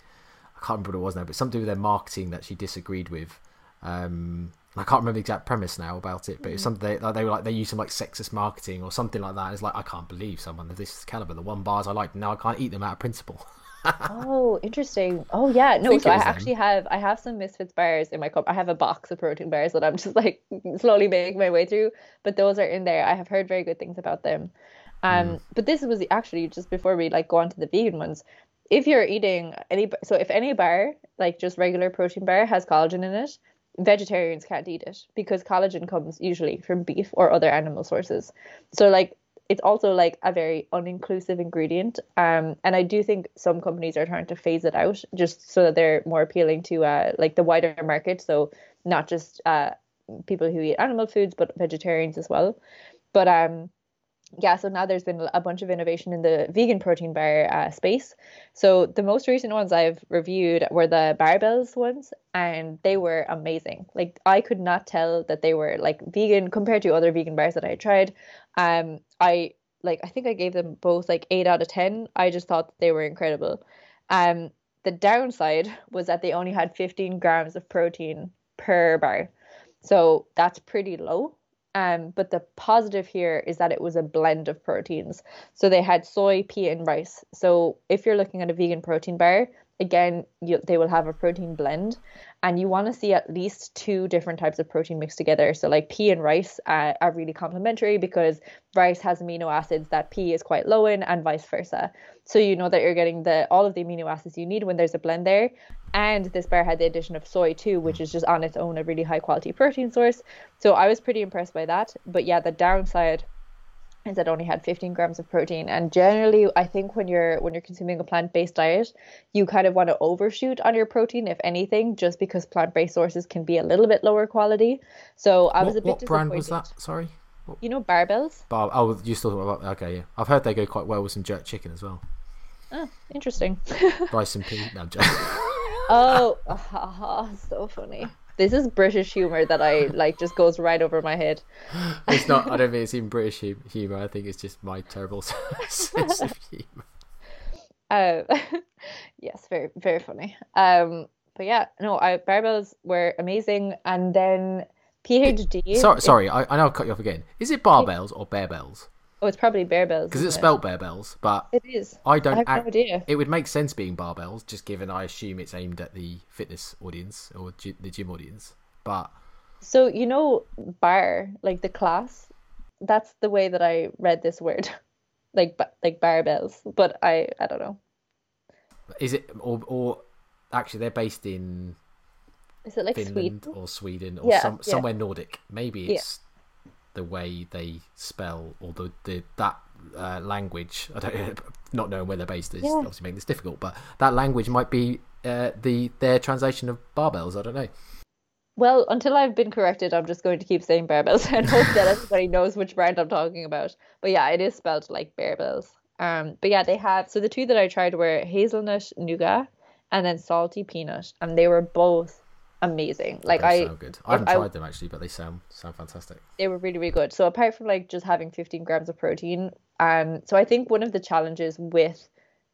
i can't remember what it was now but something with their marketing that she disagreed with um, I can't remember the exact premise now about it, but it's mm. something they, like, they were like they used some like sexist marketing or something like that. It's like I can't believe someone of this caliber. The one bars I like now I can't eat them out of principle. oh, interesting. Oh yeah, no. I so I actually them. have I have some Misfits bars in my cup. I have a box of protein bars that I'm just like slowly making my way through, but those are in there. I have heard very good things about them. Um, mm. but this was actually just before we like go on to the vegan ones. If you're eating any, so if any bar like just regular protein bar has collagen in it, vegetarians can't eat it because collagen comes usually from beef or other animal sources. So like it's also like a very uninclusive ingredient. Um, and I do think some companies are trying to phase it out just so that they're more appealing to uh, like the wider market. So not just uh, people who eat animal foods, but vegetarians as well. But um, yeah, so now there's been a bunch of innovation in the vegan protein bar uh, space. So the most recent ones I've reviewed were the barbells ones, and they were amazing. Like I could not tell that they were like vegan compared to other vegan bars that I tried. Um, I like I think I gave them both like eight out of ten. I just thought they were incredible. Um, the downside was that they only had 15 grams of protein per bar, so that's pretty low um, but the positive here is that it was a blend of proteins. So they had soy, pea, and rice. So if you're looking at a vegan protein bar, again, you, they will have a protein blend and you want to see at least two different types of protein mixed together. So, like pea and rice uh, are really complementary because rice has amino acids that pea is quite low in, and vice versa. So you know that you're getting the all of the amino acids you need when there's a blend there. And this bar had the addition of soy too, which is just on its own a really high quality protein source. So I was pretty impressed by that. But yeah, the downside is that only had 15 grams of protein. And generally i think when you're when you're consuming a plant-based diet you kind of want to overshoot on your protein if anything just because plant-based sources can be a little bit lower quality. So i was what, a bit what brand was that? sorry? What? you know barbells? Bar- oh you still okay yeah. I've heard they go quite well with some jerk chicken as well. Oh interesting. Rice and pea. No, oh, oh so funny this is British humor that I like just goes right over my head. It's not. I don't think it's even British humor. I think it's just my terrible sense of humor. Uh, yes, very very funny. Um, but yeah, no, I, barbells were amazing, and then PhD. Sorry, sorry, I, I know I cut you off again. Is it barbells or bear bells? Oh, it's probably barbells. Because it's it? spelled barbells, but It is. I don't. I have no idea. It would make sense being barbells, just given I assume it's aimed at the fitness audience or the gym audience. But So you know, bar like the class. That's the way that I read this word, like like barbells. But I I don't know. is it or or actually they're based in Is it like Finland Sweden? or Sweden or Yeah, some yeah. somewhere Nordic? Maybe it's the way they spell or the, the that uh, language. I don't not knowing where they're based is Yeah. obviously making this difficult, but that language might be uh, the their translation of barbells. I don't know. Well, until I've been corrected, I'm just going to keep saying barbells and hope that everybody knows which brand I'm talking about. But yeah, it is spelled like barbells. Um, but yeah, they have so the two that I tried were hazelnut nougat and then salty peanut, and they were both amazing. Like They I, sound good. I haven't I- tried them actually, but they sound sound fantastic. they were really really good. So apart from like just having 15 grams of protein, um, so I think one of the challenges with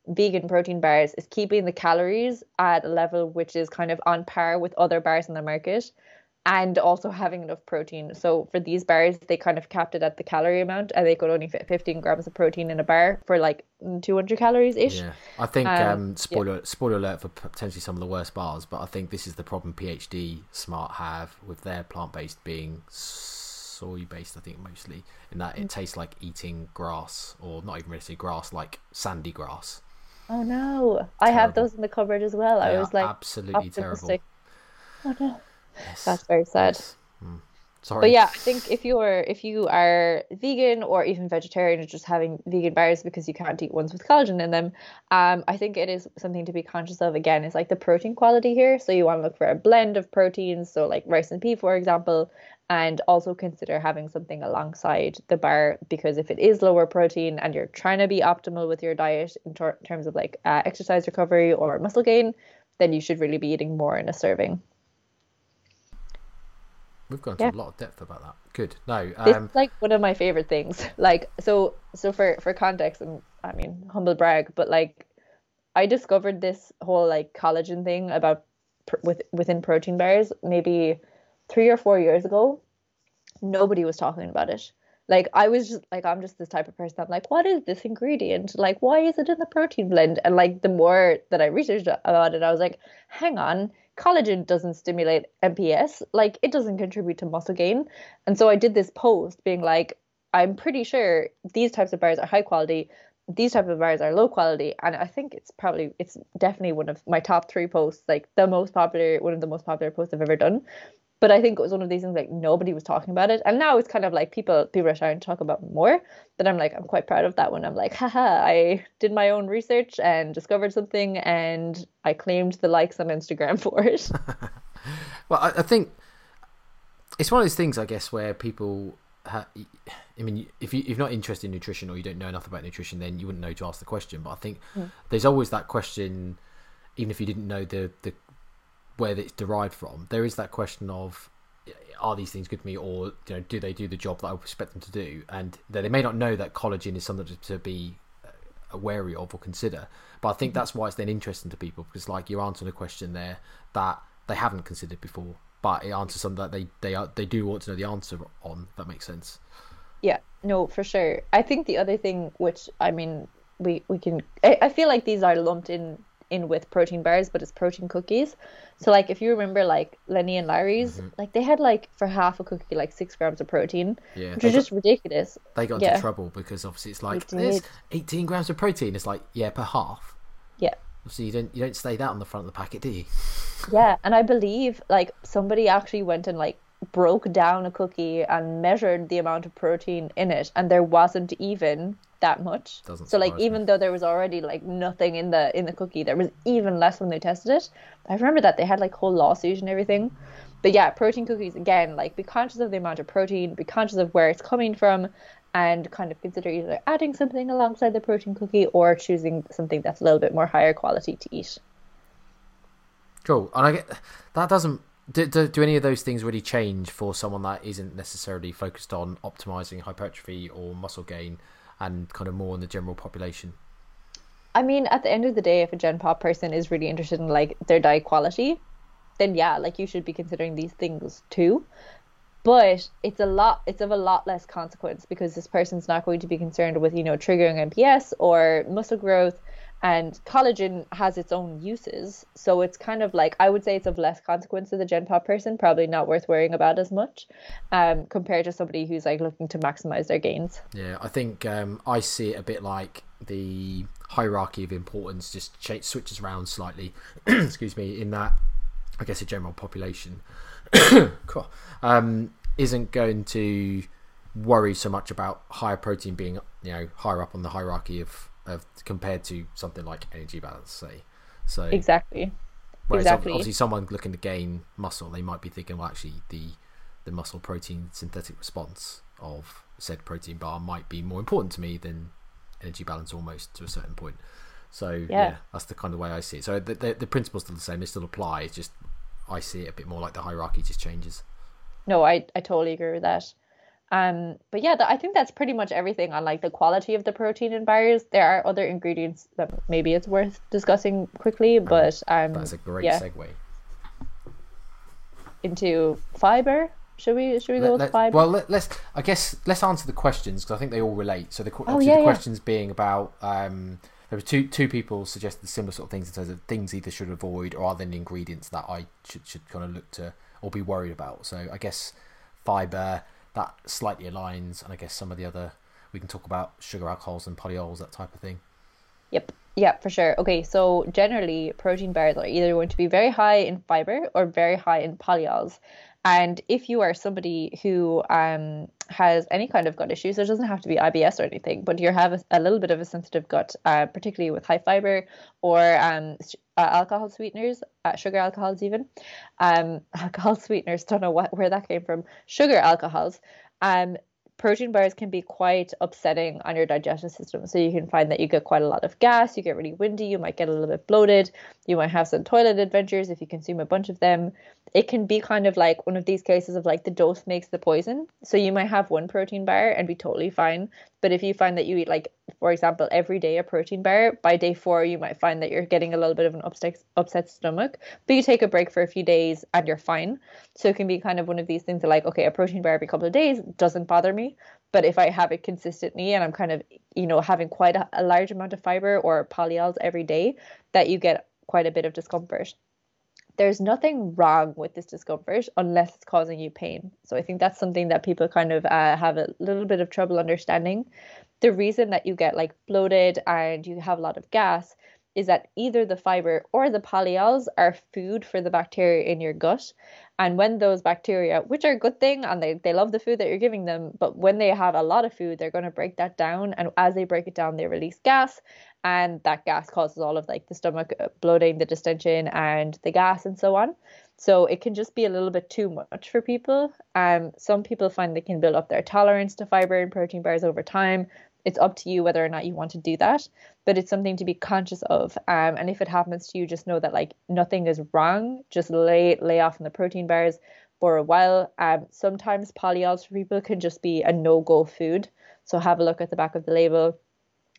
vegan protein bars is keeping the calories at a level which is kind of on par with other bars in the market and also having enough protein. So for these bars, they kind of capped it at the calorie amount and they could only fit 15 grams of protein in a bar for like 200 calories ish. Yeah, I think Um, um, spoiler spoiler alert for potentially some of the worst bars, but I think this is the problem PhD Smart have with their plant based being soy based. I think mostly in that Mm. it tastes like eating grass, or not even really grass, like sandy grass. Oh no, I have those in the cupboard as well. I was like, absolutely terrible. Oh no, Yes. that's very sad. Yes. Mm. Sorry. But yeah, I think if you're if you are vegan or even vegetarian or just having vegan bars because you can't eat ones with collagen in them, um, I think it is something to be conscious of. Again, is like the protein quality here. So you want to look for a blend of proteins, so like rice and pea, for example, and also consider having something alongside the bar because if it is lower protein and you're trying to be optimal with your diet in ter- terms of like uh, exercise recovery or muscle gain, then you should really be eating more in a serving. We've gone yeah. to a lot of depth about that. Good. No. Um, is like one of my favorite things. Like so so for for context and I mean humble brag, but like I discovered this whole like collagen thing about pr- with within protein bars maybe 3 or 4 years ago. Nobody was talking about it. Like I was just like I'm just this type of person. I'm like, what is this ingredient? Like why is it in the protein blend? And like the more that I researched about it, I was like, hang on, collagen doesn't stimulate MPS. Like it doesn't contribute to muscle gain. And so I did this post being like, I'm pretty sure these types of bars are high quality. These type of bars are low quality, and I think it's probably it's definitely one of my top three posts, like the most popular, one of the most popular posts I've ever done. But I think it was one of these things like nobody was talking about it, and now it's kind of like people people are starting to talk about more. But I'm like I'm quite proud of that one. I'm like, haha, I did my own research and discovered something, and I claimed the likes on Instagram for it. Well, I, I think it's one of those things, I guess, where people. I mean, if you, if you're not interested in nutrition or you don't know enough about nutrition, then you wouldn't know to ask the question. But I think hmm. there's always that question, even if you didn't know the the where it's derived from. There is that question of are these things good for me, or you know, do they do the job that I expect them to do? And they they may not know that collagen is something to, be uh, wary of or consider. But I think that's why it's then interesting to people because, like, you're answering a question there that they haven't considered before, but it answers something that they they are, they do want to know the answer on. That makes sense. Yeah, no, for sure. I think the other thing, which I mean, we we can, I, I feel like these are lumped in in with protein bars, but it's protein cookies. So like, if you remember, like Lenny and Larry's, Mm-hmm. like they had like for half a cookie like six grams of protein, Yeah, which is just ridiculous. They got into trouble because obviously it's like there's 18 grams of protein. It's like yeah, per half. Yeah. So you don't you don't stay that on the front of the packet, do you? Yeah, and I believe like somebody actually went and like broke down a cookie and measured the amount of protein in it, and there wasn't even that much. Doesn't so like surprise me. even though there was already like nothing in the in the cookie, there was even less when they tested it. I remember that they had like whole lawsuits and everything. But yeah, protein cookies again, like be conscious of the amount of protein, be conscious of where it's coming from, and kind of consider either adding something alongside the protein cookie or choosing something that's a little bit more higher quality to eat. Cool. And I get that doesn't. Do, do, do any of those things really change for someone that isn't necessarily focused on optimizing hypertrophy or muscle gain and kind of more in the general population? I mean, at the end of the day, if a Gen Pop person is really interested in like their diet quality, then yeah, like you should be considering these things too. but it's a lot it's of a lot less consequence because this person's not going to be concerned with you know triggering mps or muscle growth and collagen has its own uses. So it's kind of like i would say it's of less consequence to the gen pop person probably not worth worrying about as much um, compared to somebody who's like looking to maximize their gains. Yeah i think um, i see it a bit like the hierarchy of importance just ch- switches around slightly excuse me in that i guess a general population um, isn't going to worry so much about higher protein being you know higher up on the hierarchy of of compared to something like energy balance, say. So exactly. Whereas exactly. obviously, someone looking to gain muscle, they might be thinking, well, actually, the the muscle protein synthetic response of said protein bar might be more important to me than energy balance almost to a certain point. So yeah, yeah that's the kind of way I see it. So the, the, the principle's still the same; they still apply. It's just I see it a bit more like the hierarchy just changes. No, I I totally agree with that. Um, but yeah, I think that's pretty much everything on like the quality of the protein in bars. There are other ingredients that maybe it's worth discussing quickly, but um, that's a great yeah. segue into fiber. Should we should we go let, with fiber? Well, let, us I guess let's answer the questions because I think they all relate. So the oh, yeah, the yeah. questions being about um, there were two two people suggested similar sort of things in terms of things either should avoid or are there ingredients that I should should kind of look to or be worried about. So I guess fiber that slightly aligns, and I guess some of the other we can talk about sugar alcohols and polyols, that type of thing. Yep. Yeah, for sure. Okay, so generally protein bars are either going to be very high in fiber or very high in polyols. And if you are somebody who um, has any kind of gut issues, it doesn't have to be IBS or anything, but you have a, a little bit of a sensitive gut, uh, particularly with high fiber or um, uh, alcohol sweeteners, uh, sugar alcohols even, um, alcohol sweeteners, don't know what, where that came from, sugar alcohols, um, protein bars can be quite upsetting on your digestive system. So you can find that you get quite a lot of gas, you get really windy, you might get a little bit bloated, you might have some toilet adventures if you consume a bunch of them. It can be kind of like one of these cases of like the dose makes the poison. So you might have one protein bar and be totally fine. But if you find that you eat like, for example, every day a protein bar, by day four you might find that you're getting a little bit of an upset upset stomach. But you take a break for a few days and you're fine. So it can be kind of one of these things that like, okay, a protein bar every couple of days doesn't bother me. But if I have it consistently and I'm kind of, you know, having quite a, a large amount of fiber or polyols every day, that you get quite a bit of discomfort there's nothing wrong with this discomfort unless it's causing you pain. So I think that's something that people kind of uh, have a little bit of trouble understanding. The reason that you get like bloated and you have a lot of gas is that either the fiber or the polyols are food for the bacteria in your gut. And when those bacteria, which are a good thing and they, they love the food that you're giving them, but when they have a lot of food, they're going to break that down. And as they break it down, they release gas. And that gas causes all of like the stomach uh, bloating, the distension, and the gas, and so on. So it can just be a little bit too much for people. Um, some people find they can build up their tolerance to fiber and protein bars over time it's up to you whether or not you want to do that but it's something to be conscious of. Um, and if it happens to you just know that like nothing is wrong. Just lay lay off on the protein bars for a while. Um, sometimes polyols for people can just be a no-go food. So have a look at the back of the label.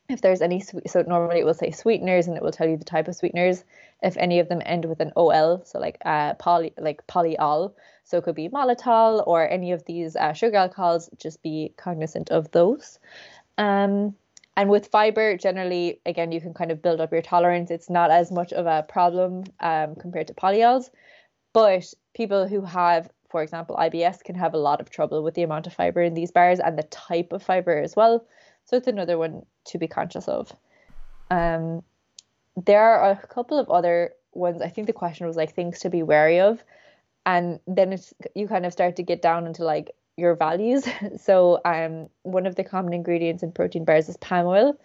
If there's any so normally it will say sweeteners and it will tell you the type of sweeteners. If any of them end with an ol so like uh poly like polyol so it could be maltitol or any of these uh, sugar alcohols just be cognizant of those um, and with fiber, generally, again, you can kind of build up your tolerance. It's not as much of a problem um, compared to polyols. But people who have, for example, IBS can have a lot of trouble with the amount of fiber in these bars and the type of fiber as well. So it's another one to be conscious of. Um, there are a couple of other ones. I think the question was like things to be wary of. And then it's you kind of start to get down into like your values. So, um, one of the common ingredients in protein bars is palm oil,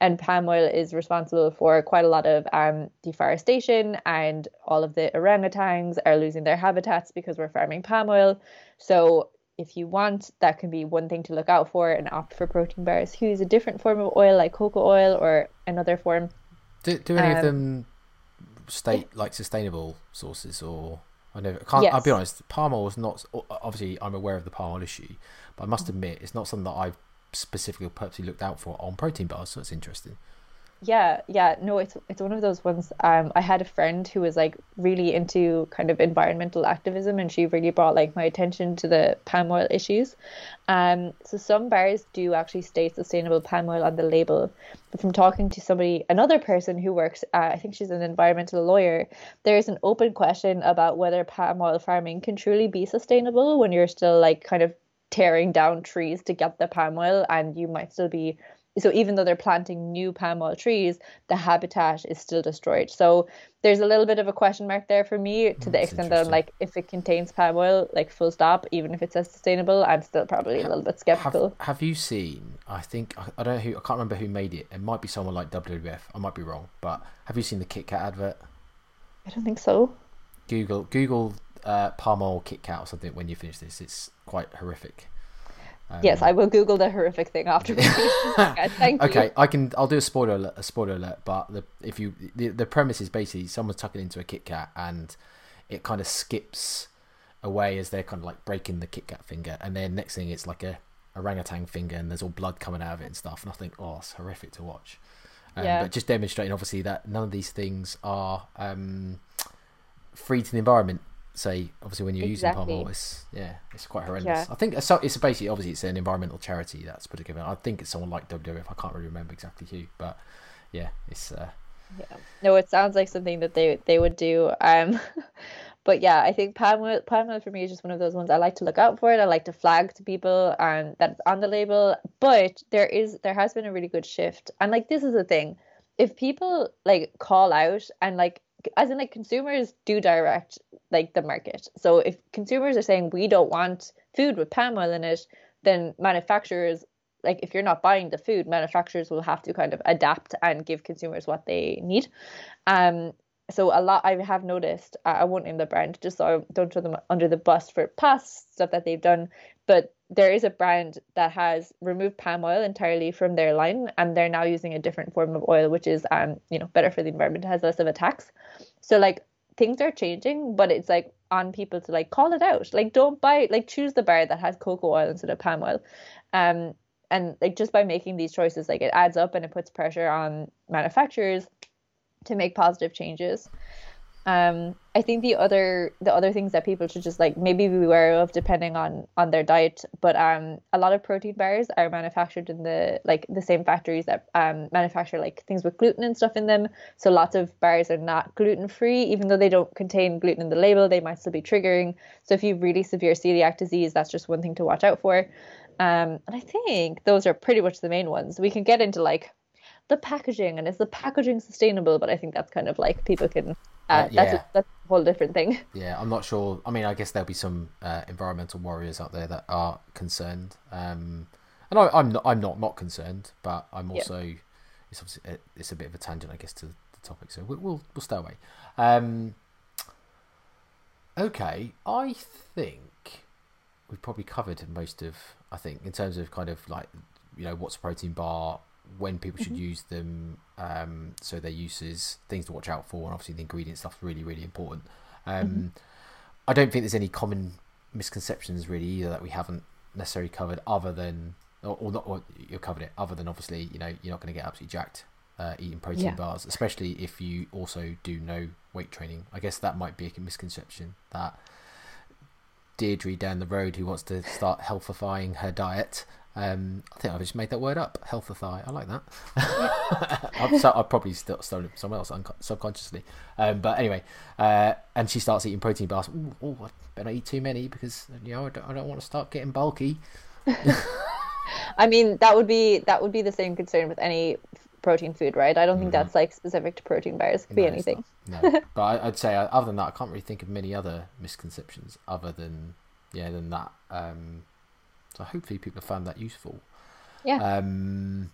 and palm oil is responsible for quite a lot of um, deforestation, and all of the orangutans are losing their habitats because we're farming palm oil. So, if you want, that can be one thing to look out for and opt for protein bars. Use a different form of oil like cocoa oil or another form. Do, do any um, of them state like sustainable sources or? I never can't. Yes. I'll be honest. Palm oil is not. Obviously, I'm aware of the palm oil issue, but I must mm. admit it's not something that I've specifically or purposely looked out for on protein bars. So it's interesting. Yeah, yeah, no, it's it's one of those ones. Um, I had a friend who was like really into kind of environmental activism, and she really brought like my attention to the palm oil issues. Um, so some bars do actually state sustainable palm oil on the label, but from talking to somebody, another person who works, uh, I think she's an environmental lawyer, there is an open question about whether palm oil farming can truly be sustainable when you're still like kind of tearing down trees to get the palm oil, and you might still be so even though they're planting new palm oil trees, the habitat is still destroyed. So there's a little bit of a question mark there for me to the extent that I'm like, if it contains palm oil, like full stop, even if it says sustainable, I'm still probably a little bit skeptical. Have, have you seen? I think I, I don't know who. I can't remember who made it. It might be someone like WWF. I might be wrong, but have you seen the Kit Kat advert? I don't think so. Google Google uh, palm oil Kit Kat or something when you finish this. It's quite horrific. Um, yes, I will Google the horrific thing after. Thank okay, you. I can. I'll do a spoiler alert, a spoiler alert. But the if you the, the premise is basically someone's tucking into a Kit Kat and it kind of skips away as they're kind of like breaking the Kit Kat finger, and then next thing it's like a orangutan finger and there's all blood coming out of it and stuff. And I think, oh, it's horrific to watch. Um, Yeah. But just demonstrating, obviously, that none of these things are um, free to the environment. Say, obviously, when you're using palm oil, it's yeah, it's quite horrendous. Yeah. I think it's, so- it's basically obviously it's an environmental charity that's put together. I think it's someone like WWF. I can't really remember exactly who, but yeah, it's uh, Yeah. No, it sounds like something that they they would do. Um, but yeah, I think palm oil, palm oil for me is just one of those ones I like to look out for it. I like to flag to people and that it's on the label. But there is there has been a really good shift, and like this is the thing, if people like call out and like as in like consumers do direct like the market. So if consumers are saying we don't want food with palm oil in it, then manufacturers like if you're not buying the food, manufacturers will have to kind of adapt and give consumers what they need. Um, so a lot I have noticed. I won't name the brand just so I don't throw them under the bus for past stuff that they've done. But there is a brand that has removed palm oil entirely from their line, and they're now using a different form of oil, which is um you know better for the environment, has less of a tax. So like things are changing, but it's like on people to like call it out. Like don't buy like choose the bar that has cocoa oil instead of palm oil. Um and like just by making these choices, like it adds up and it puts pressure on manufacturers to make positive changes. Um, I think the other the other things that people should just like maybe be aware of depending on on their diet, but um, a lot of protein bars are manufactured in the like the same factories that um manufacture like things with gluten and stuff in them. So lots of bars are not gluten free, even though they don't contain gluten in the label. They might still be triggering. So if you have really severe celiac disease, that's just one thing to watch out for. Um, and I think those are pretty much the main ones. We can get into like the packaging and is the packaging sustainable? But I think that's kind of like people can. Uh, Uh, That's yeah. that's a whole different thing. Yeah, I'm not sure. I mean, I guess there'll be some uh, environmental warriors out there that are concerned, um, and I, I'm not. I'm not not concerned, but I'm also. It's obviously it's a bit of a tangent, I guess, to the topic, so we'll we'll, we'll stay away. Um, okay, I think we've probably covered most of. I think in terms of kind of like you know what's a protein bar, when people should use them, um, so their uses, things to watch out for, and obviously the ingredient stuff's really really important. Um, I don't think there's any common misconceptions really either that we haven't necessarily covered, other than or, or not. Or you've covered it, other than obviously you know you're not going to get absolutely jacked uh, eating protein Yeah. bars, especially if you also do no weight training. I guess that might be a misconception that Deirdre down the road who wants to start healthifying her diet. Um, I think I've just made that word up. Healthify. I like that. I've, so, I've probably still stolen it from someone else subconsciously. Um, but anyway, uh, and she starts eating protein bars. Ooh, ooh, I better eat too many because you know I don't, I don't want to start getting bulky. I mean, that would be that would be the same concern with any protein food, right? I don't think that's like specific to protein bars. It could be No, it's anything. No, but I, I'd say uh, other than that, I can't really think of many other misconceptions other than yeah than that. Um, so hopefully people have found that useful. Yeah. Um,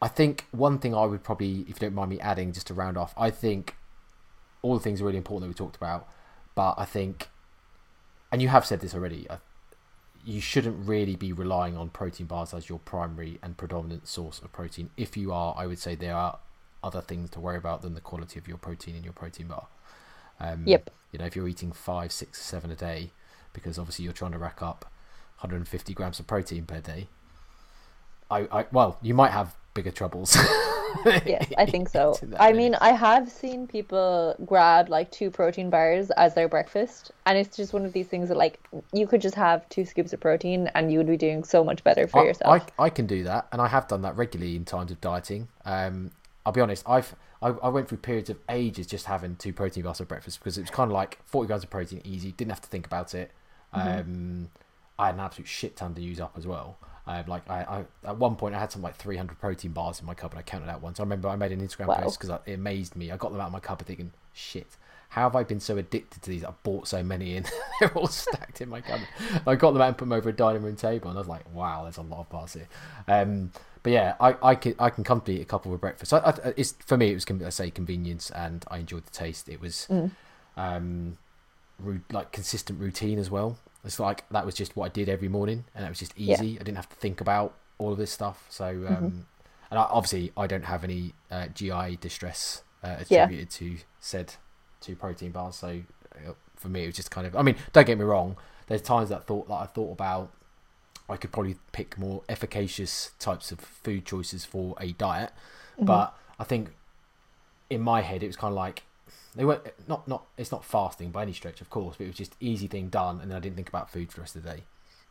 I think one thing I would probably, if you don't mind me adding, just to round off, I think all the things are really important that we talked about, but I think, and you have said this already, I, you shouldn't really be relying on protein bars as your primary and predominant source of protein. If you are, I would say there are other things to worry about than the quality of your protein in your protein bar. Um, Yep. You know, if you're eating five, six, seven a day, because obviously you're trying to rack up 150 grams of protein per day. I, I well, you might have bigger troubles yes, I think so. It's in that I mean, I have seen people grab like two protein bars as their breakfast, and it's just one of these things that like you could just have two scoops of protein and you would be doing so much better for I, yourself. I, I can do that, and I have done that regularly in times of dieting. Um, I'll be honest, I've I, I went through periods of ages just having two protein bars for breakfast because it was kind of like forty grams of protein, easy, didn't have to think about it. Um, I had an absolute shit ton to use up as well. Um, like I, I, at one point, I had some like 300 protein bars in my cupboard. I counted out once. I remember I made an Instagram Wow. post because it amazed me. I got them out of my cupboard thinking, shit, how have I been so addicted to these? I bought so many in. They're all stacked in my cupboard. I got them out and put them over a dining room table, and I was like, wow, there's a lot of bars here. Um, but yeah, I, I can I can comfortably eat a couple for breakfast. I, I, it's for me, it was I say convenience, and I enjoyed the taste. It was um, ru- like consistent routine as well. It's like that was just what I did every morning, and it was just Yeah. easy. I didn't have to think about all of this stuff. So, um, and I, obviously, I don't have any uh, GI distress uh, Yeah. attributed to said two protein bars. So, uh, for me, it was just kind of. I mean, don't get me wrong. There's times that thought that I thought about. I could probably pick more efficacious types of food choices for a diet, but I think in my head it was kind of like they were not not it's not fasting by any stretch of course but it was just easy thing done and then i didn't think about food for the rest of the day it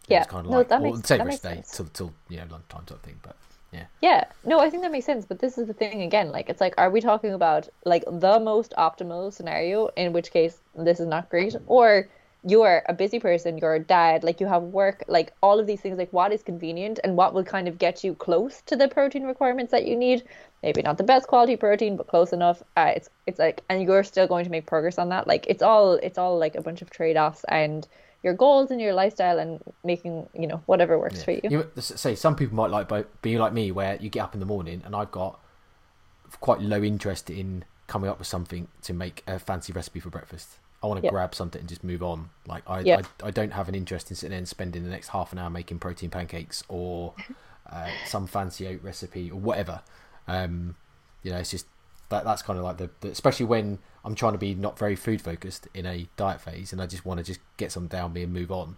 Yeah. was kind of No, like that well, makes- say that the rest of the day makes till, till you know lunchtime sort of thing but yeah Yeah, no, I think that makes sense. But this is the thing again. Like, it's like, are we talking about like the most optimal scenario, in which case this is not great, or you're a busy person, you're a dad, like you have work, like all of these things. Like, what is convenient and what will kind of get you close to the protein requirements that you need? Maybe not the best quality protein, but close enough. Uh, it's it's like, and you're still going to make progress on that. Like, it's all it's all like a bunch of trade offs and your goals and your lifestyle and making you know whatever works for you. you say some people might like by being like me where you get up in the morning and i've got quite low interest in coming up with something to make a fancy recipe for breakfast i want to Yeah. grab something and just move on like I, Yeah. I i don't have an interest in sitting there and spending the next half an hour making protein pancakes or uh, some fancy oat recipe or whatever um you know it's just that that's kind of like the, the especially when i'm trying to be not very food focused in a diet phase and i just want to just get some down me and move on.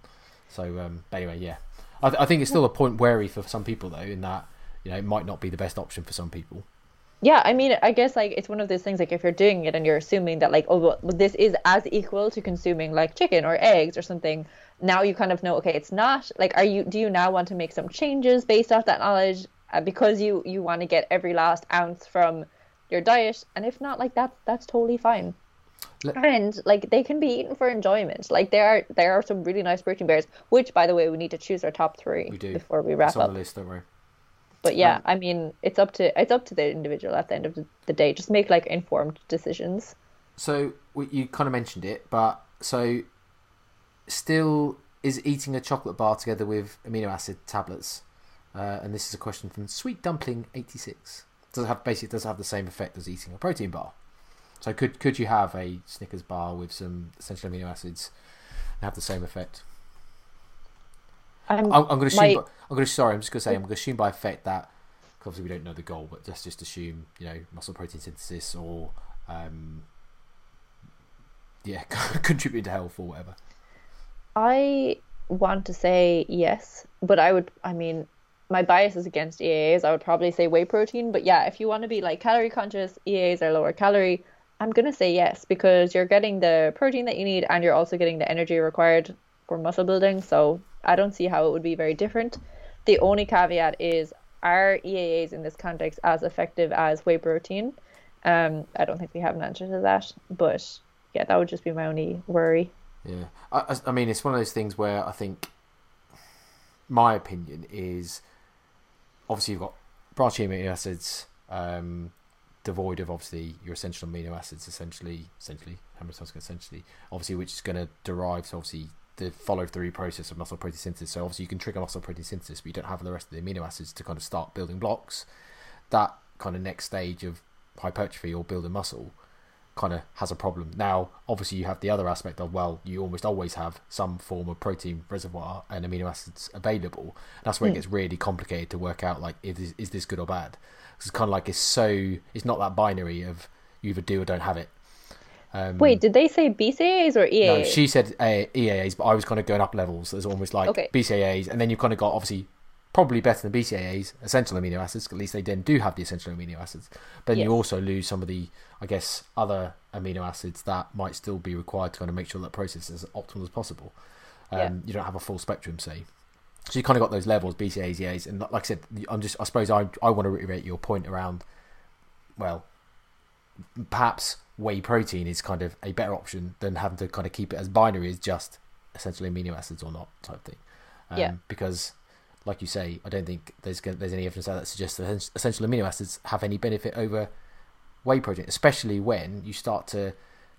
So um but anyway yeah. I, I think it's still a point wary for some people though in that you know it might not be the best option for some people. Yeah, I mean, I guess like it's one of those things like if you're doing it and you're assuming that like oh well, this is as equal to consuming like chicken or eggs or something, now you kind of know okay it's not. Like, are you do you now want to make some changes based off that knowledge uh, because you you want to get every last ounce from your diet? And if not, like that's that's totally fine. Let- And like they can be eaten for enjoyment. Like there are there are some really nice protein bars, which by the way we need to choose our top three we do before we wrap it's on up. the list don't worry But yeah, Um, I mean, it's up to it's up to the individual at the end of the, the day. Just make like informed decisions. so you kind of mentioned it but so still is eating a chocolate bar together with amino acid tablets uh, and this is a question from sweet dumpling 86 does it have basically does it have the same effect as eating a protein bar so could could you have a snickers bar with some essential amino acids and have the same effect I'm, I'm, I'm going to my- assume. By, I'm going to. Sorry, I'm just going to say. I'm going to assume by effect that obviously we don't know the goal, but let's just assume you know muscle protein synthesis or um, yeah, contribute to health or whatever. I want to say yes, but I would. I mean, my bias is against EAAs. I would probably say whey protein, but yeah, if you want to be like calorie conscious, EAAs are lower calorie. I'm gonna say yes because you're getting the protein that you need and you're also getting the energy required for muscle building. So I don't see how it would be very different. The only caveat is are EAAs in this context as effective as whey protein? Um, I don't think we have an answer to that, but yeah, that would just be my only worry. Yeah, I- I mean, it's one of those things where I think my opinion is obviously you've got branching amino acids, um, devoid of obviously your essential amino acids, essentially, essentially, how many times essentially, obviously, which is going to derive so obviously the follow through process of muscle protein synthesis. So obviously you can trigger muscle protein synthesis, but you don't have the rest of the amino acids to kind of start building blocks. That kind of next stage of hypertrophy or building muscle kind of has a problem. Now, obviously, you have the other aspect of well, you almost always have some form of protein reservoir and amino acids available. That's where it gets really complicated to work out like is is this good or bad? it's kind of like it's so it's not that binary of you either do or don't have it. Um, Wait, did they say BCAAs or EAAs? no, she said uh, EAAs, but I was kind of going up levels. There's almost like Okay. BCAAs, and then you've kind of got obviously probably better than BCAAs, essential amino acids. At least they then do have the essential amino acids. But then you also lose some of the, I guess, other amino acids that might still be required to kind of make sure that process is as optimal as possible. Um, Yeah. You don't have a full spectrum, say. So you kind of got those levels, BCAAs, EAs, and like I said, I'm just, I suppose I, I want to reiterate your point around, well, perhaps whey protein is kind of a better option than having to kind of keep it as binary as just essential amino acids or not type thing. Um, Yeah. Because, like you say, I don't think there's there's any evidence out that suggests that essential amino acids have any benefit over whey protein, especially when you start to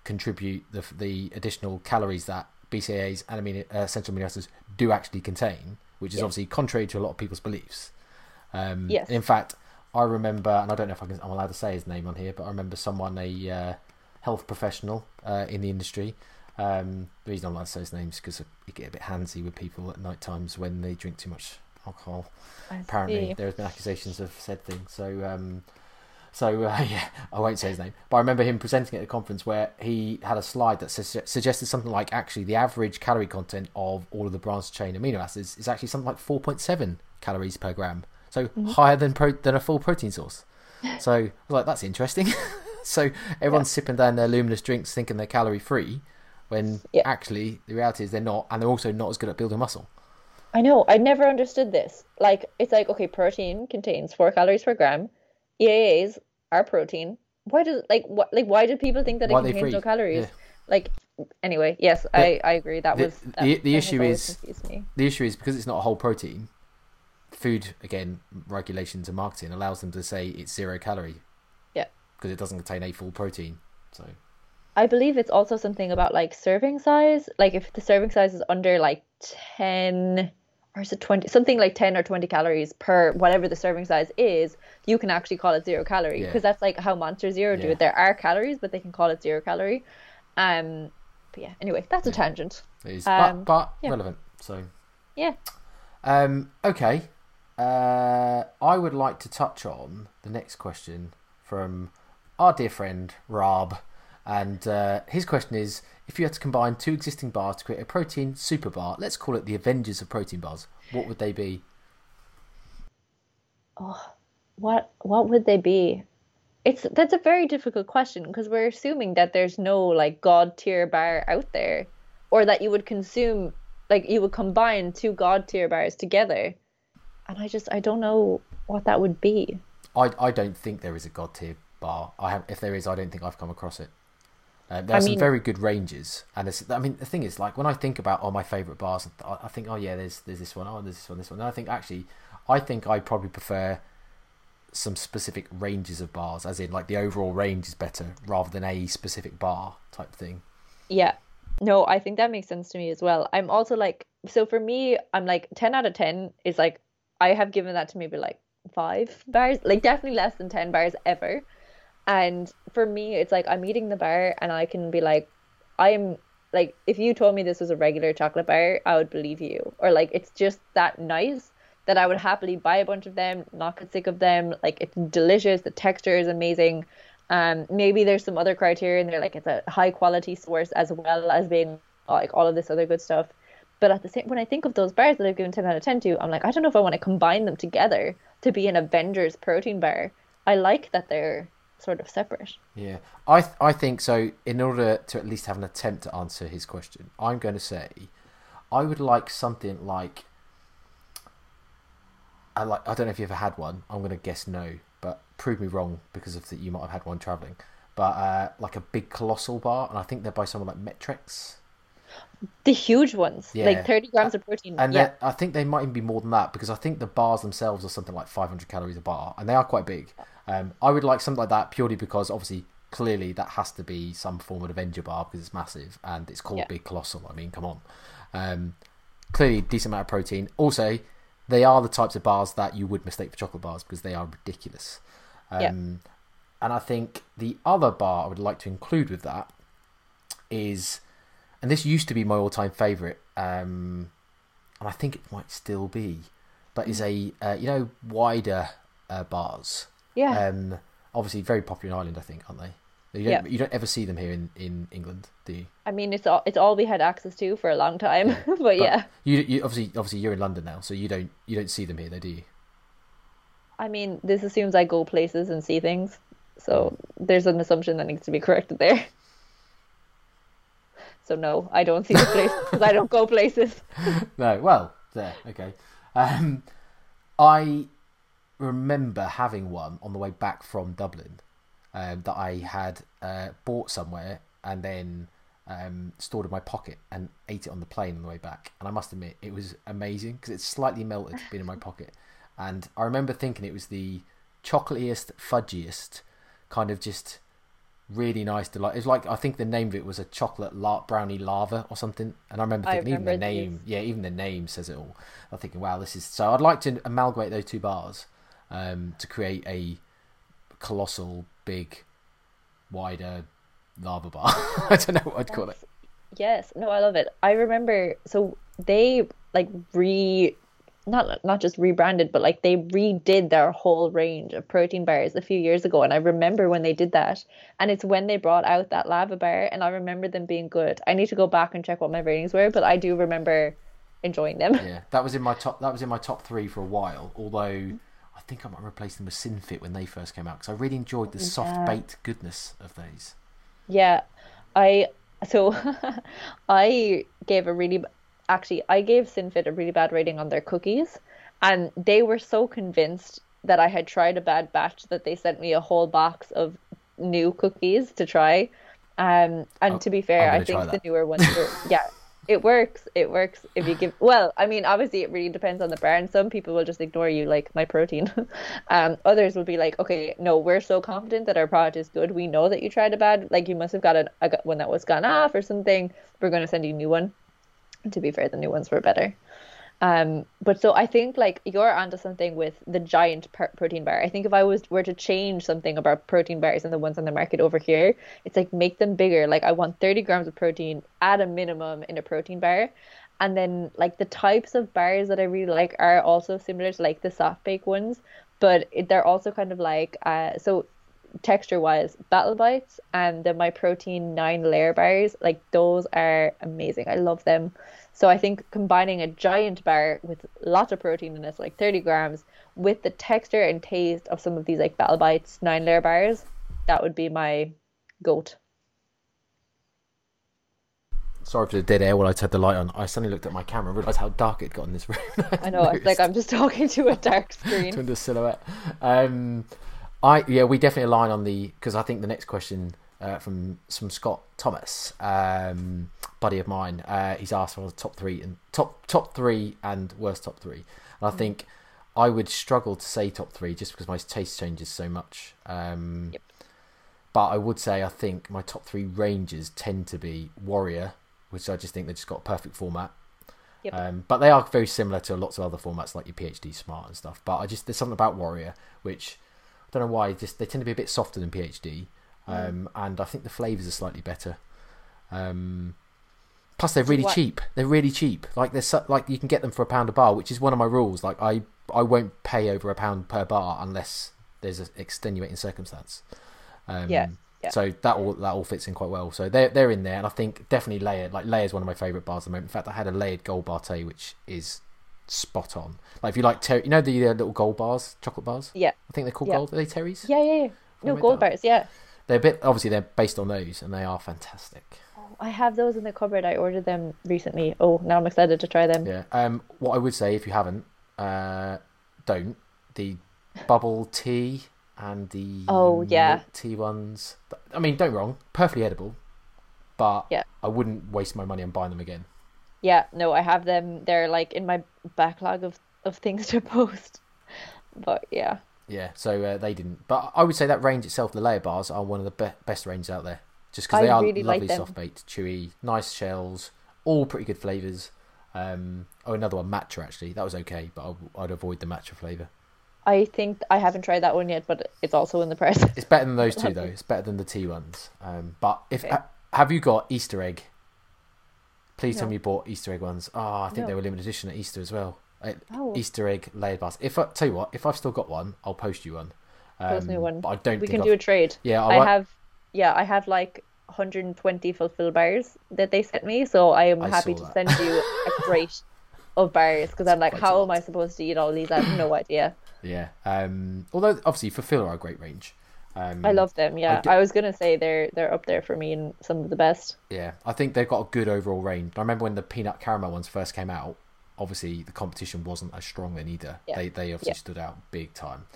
contribute the the additional calories that BCAAs and amino, uh, essential amino acids do actually contain, which is Yeah. obviously contrary to a lot of people's beliefs. Um, Yes. in fact, I remember, and I don't know if I can, I'm allowed to say his name on here, but I remember someone, a uh, health professional uh, in the industry. Um, the reason I'm allowed to say his name is because you get a bit handsy with people at night times when they drink too much alcohol. I Apparently, see. there has been accusations of said things. So, um, so uh, yeah, I won't say his name, but I remember him presenting at a conference where he had a slide that su- suggested something like actually the average calorie content of all of the branched chain amino acids is actually something like 4.7 calories per gram, so higher than pro- than a full protein source. So I was like, that's interesting. so everyone's sipping down their luminous drinks thinking they're calorie free, when Yeah. actually the reality is they're not, and they're also not as good at building muscle. I know. I never understood this. Like, it's like, okay, protein contains four calories per gram. EAAs are protein. Why does like what like why do people think that Why it contains no calories? Yeah. Like, anyway, yes, I I agree. That the- was that, the- the issue is- me. the issue is because it's not a whole protein. Food again, regulations and marketing allows them to say it's zero calorie Yeah. because it doesn't contain a full protein. So I believe it's also something about like serving size. Like if the serving size is under like 10 or is it 20 something like 10 or 20 calories per whatever the serving size is, you can actually call it zero calorie Yeah. because that's like how Monster Zero do it. There are calories, but they can call it zero calorie. Um but yeah, anyway, that's a tangent. it is, Um, but, but yeah. relevant. So Yeah. um, okay, uh, I would like to touch on the next question from our dear friend Rob, and uh, his question is: If you had to combine two existing bars to create a protein super bar, let's call it the Avengers of protein bars, what would they be? Oh, What what would they be? It's that's a very difficult question because we're assuming that there's no like god tier bar out there, or that you would consume like you would combine two god tier bars together, and I just I don't know what that would be. I, I don't think there is a god tier bar. I have if there is, I don't think I've come across it. Uh, there are I some very good ranges, and it's, I mean the thing is like when I think about all my favorite bars, I, I think oh yeah, there's there's this one, oh there's this one, this one. And I think actually, I think I probably prefer some specific ranges of bars, as in like the overall range is better rather than a specific bar type thing. Yeah. No, I think that makes sense to me as well. I'm also like, so for me, I'm like 10 out of 10 is like, I have given that to maybe like five bars, like definitely less than 10 bars ever. And for me, it's like I'm eating the bar and I can be like, I am like, if you told me this was a regular chocolate bar, I would believe you. Or like, it's just that nice that I would happily buy a bunch of them, not get sick of them. Like, it's delicious. The texture is amazing. Um, maybe there's some other criteria in there, like it's a high quality source as well as being like all of this other good stuff. But at the same, when I think of those bars that I've given 10 out of 10 to, I'm like, I don't know if I want to combine them together to be an Avengers protein bar. I like that they're sort of separate. Yeah, I th- I think so. In order to at least have an attempt to answer his question, I'm going to say I would like something like I like. I don't know if you ever had one. I'm going to guess no, but prove me wrong because of that you might have had one traveling. But uh, like a big colossal bar, and I think they're by someone like MET-Rx. The huge ones, Yeah. like 30 grams of protein. And yeah. I think they might even be more than that because I think the bars themselves are something like 500 calories a bar, and they are quite big. Um, I would like something like that purely because obviously, clearly, that has to be some form of Avenger bar because it's massive and it's called Yeah. Big Colossal. I mean, come on. Um, clearly, decent amount of protein. Also, they are the types of bars that you would mistake for chocolate bars because they are ridiculous. Um, Yeah. And I think the other bar I would like to include with that is, and this used to be my all-time favorite, um, and I think it might still be, but is a uh, you know wider uh, bars. Yeah. Um, obviously very popular in Ireland, I think, aren't they? You don't, Yeah. you don't ever see them here in, in England, do you? I mean, it's all it's all we had access to for a long time. but, But yeah, You, you obviously obviously you're in London now, so you don't you don't see them here, though, do you? I mean, this assumes I go places and see things. So there's an assumption that needs to be corrected there. So no, I don't see the place because I don't go places. No, well, there, okay. Um, I remember having one on the way back from Dublin um, that I had uh, bought somewhere and then um, stored in my pocket and ate it on the plane on the way back. And I must admit, it was amazing because it's slightly melted, being in my pocket. And I remember thinking it was the chocolatiest, fudgiest, kind of just really nice delight. It was like I think the name of it was a chocolate la- brownie lava or something. And I remember I thinking even the remember name, yeah, even the name says it all. I'm thinking, wow, this is so. I'd like to amalgamate those two bars um, to create a colossal, big, wider lava bar. I don't know what I'd call it. Yes, no, I love it. I remember so they like re not not just rebranded, but like they redid their whole range of protein bars a few years ago and I remember when they did that. And it's when they brought out that lava bar and I remember them being good. I need to go back and check what my ratings were, but I do remember enjoying them. Yeah, that was in my top. That was in my top three for a while. Although think I might replace them with Sinfit when they first came out because I really enjoyed the soft baked goodness of those. Yeah, I so I gave a really actually I gave Sinfit a really bad rating on their cookies, and they were so convinced that I had tried a bad batch that they sent me a whole box of new cookies to try. Um, and Oh, to be fair, I think the newer ones were yeah. It works. It works if you give. Well, I mean, obviously, it really depends on the brand. Some people will just ignore you, like Myprotein. um, others will be like, "Okay, no, we're so confident that our product is good. We know that you tried a bad, like you must have got an, a one that was gone off or something. We're going to send you a new one." To be fair, the new ones were better. Um, but so I think like you're onto something with the giant per- protein bar. I think if I was were to change something about protein bars and the ones on the market over here, it's like make them bigger. Like I want 30 grams of protein at a minimum in a protein bar. And then like the types of bars that I really like are also similar to like the soft bake ones, but it, they're also kind of like uh so texture wise battle bites and the Myprotein nine layer bars like those are amazing i love them so i think combining a giant bar with lots of protein in it like 30 grams with the texture and taste of some of these like battle bites nine layer bars that would be my goat Sorry for the dead air while I had the light on. I suddenly looked at my camera and realised how dark it got in this room. i know it's like i'm just talking to a dark screen to the silhouette. Um, I yeah, we definitely align on the because I think the next question uh, from from Scott Thomas, um, buddy of mine, uh, he's asked for the top three and top top three and worst top three. And I think I would struggle to say top three just because my taste changes so much. Um, Yep. But I would say I think my top three ranges tend to be Warrior, which I just think they just got a perfect format. Yep. Um, but they are very similar to lots of other formats like your PhD Smart and stuff. But I just there's something about Warrior which don't know why just they tend to be a bit softer than PhD, Mm. um, and I think the flavors are slightly better. Um, plus they're really what- cheap. They're really cheap. Like they're so, like you can get them for a pound a bar, which is one of my rules. Like I I won't pay over a pound per bar unless there's an extenuating circumstance. Um, Yeah, yeah. So that all that all fits in quite well. So they're they're in there, and I think definitely layered. Like layered is one of my favorite bars at the moment. In fact, I had a layered gold bar which is spot on. Like if you like, ter- you know the uh, little gold bars, chocolate bars. yeah I think they're called Yeah. gold. Are they Terry's? yeah yeah, yeah. no gold bars yeah They're a bit obviously they're based on those, and they are fantastic. i have those in the cupboard i ordered them recently oh now i'm excited to try them Yeah. Um. What I would say if you haven't, uh, don't the bubble tea and the Oh, yeah. tea ones. I mean, don't wrong, perfectly edible, but Yeah. I wouldn't waste my money on buying them again. Yeah, no, I have them. They're like in my backlog of, of things to post. But yeah, Yeah, so uh, they didn't. But I would say that range itself, the layer bars, are one of the be- best ranges out there. Just because I they are really lovely, them. soft baked, chewy, nice shells, all pretty good flavors. Um, oh, another one, matcha actually. That was okay, but I, I'd avoid the matcha flavor. I think I haven't tried that one yet, but it's also in the press. It's better than those two though. It's better than the tea ones. Um, but if Okay. ha- have you got Easter egg? Please tell me you bought Easter egg ones. Oh, I think No. they were limited edition at Easter as well. Oh. Easter egg layered bars. If I tell you what, if I've still got one, I'll post you one. Um, Post me one. I don't we can I've- do a trade. Yeah, I I have yeah, I have like 120 Fulfil bars that they sent me, so I am I happy to that. send you a crate of bars because I'm like, how am I supposed to eat all these? I have no idea. Yeah. Um, although obviously Fulfil are a great range. Um, I love them. Yeah, do- I was gonna say they're they're up there for me and some of the best. Yeah, I think they've got a good overall range. I remember when the peanut caramel ones first came out. Obviously, the competition wasn't as strong then either. Yeah. They they obviously Yeah. stood out big time.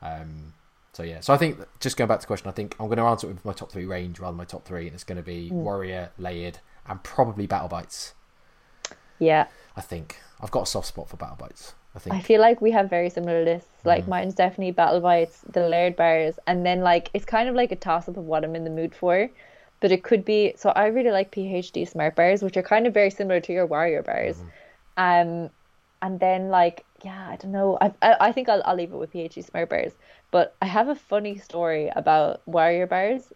Um, so yeah, so I think just going back to the question, I think I'm going to answer it with my top three range rather than my top three, and it's going to be Hmm. Warrior, Layered, and probably Battle Bites. Yeah, I think I've got a soft spot for Battle Bites. I think I feel like we have very similar lists. Mm. Like mine's definitely battle bites, the Layered bars, and then like it's kind of like a toss up of what I'm in the mood for. But it could be so I really like PhD smart bars, which are kind of very similar to your warrior bars. Mm-hmm. Um, and then like yeah, I don't know. I I, I think I'll I'll leave it with PhD smart bars. But I have a funny story about warrior bars.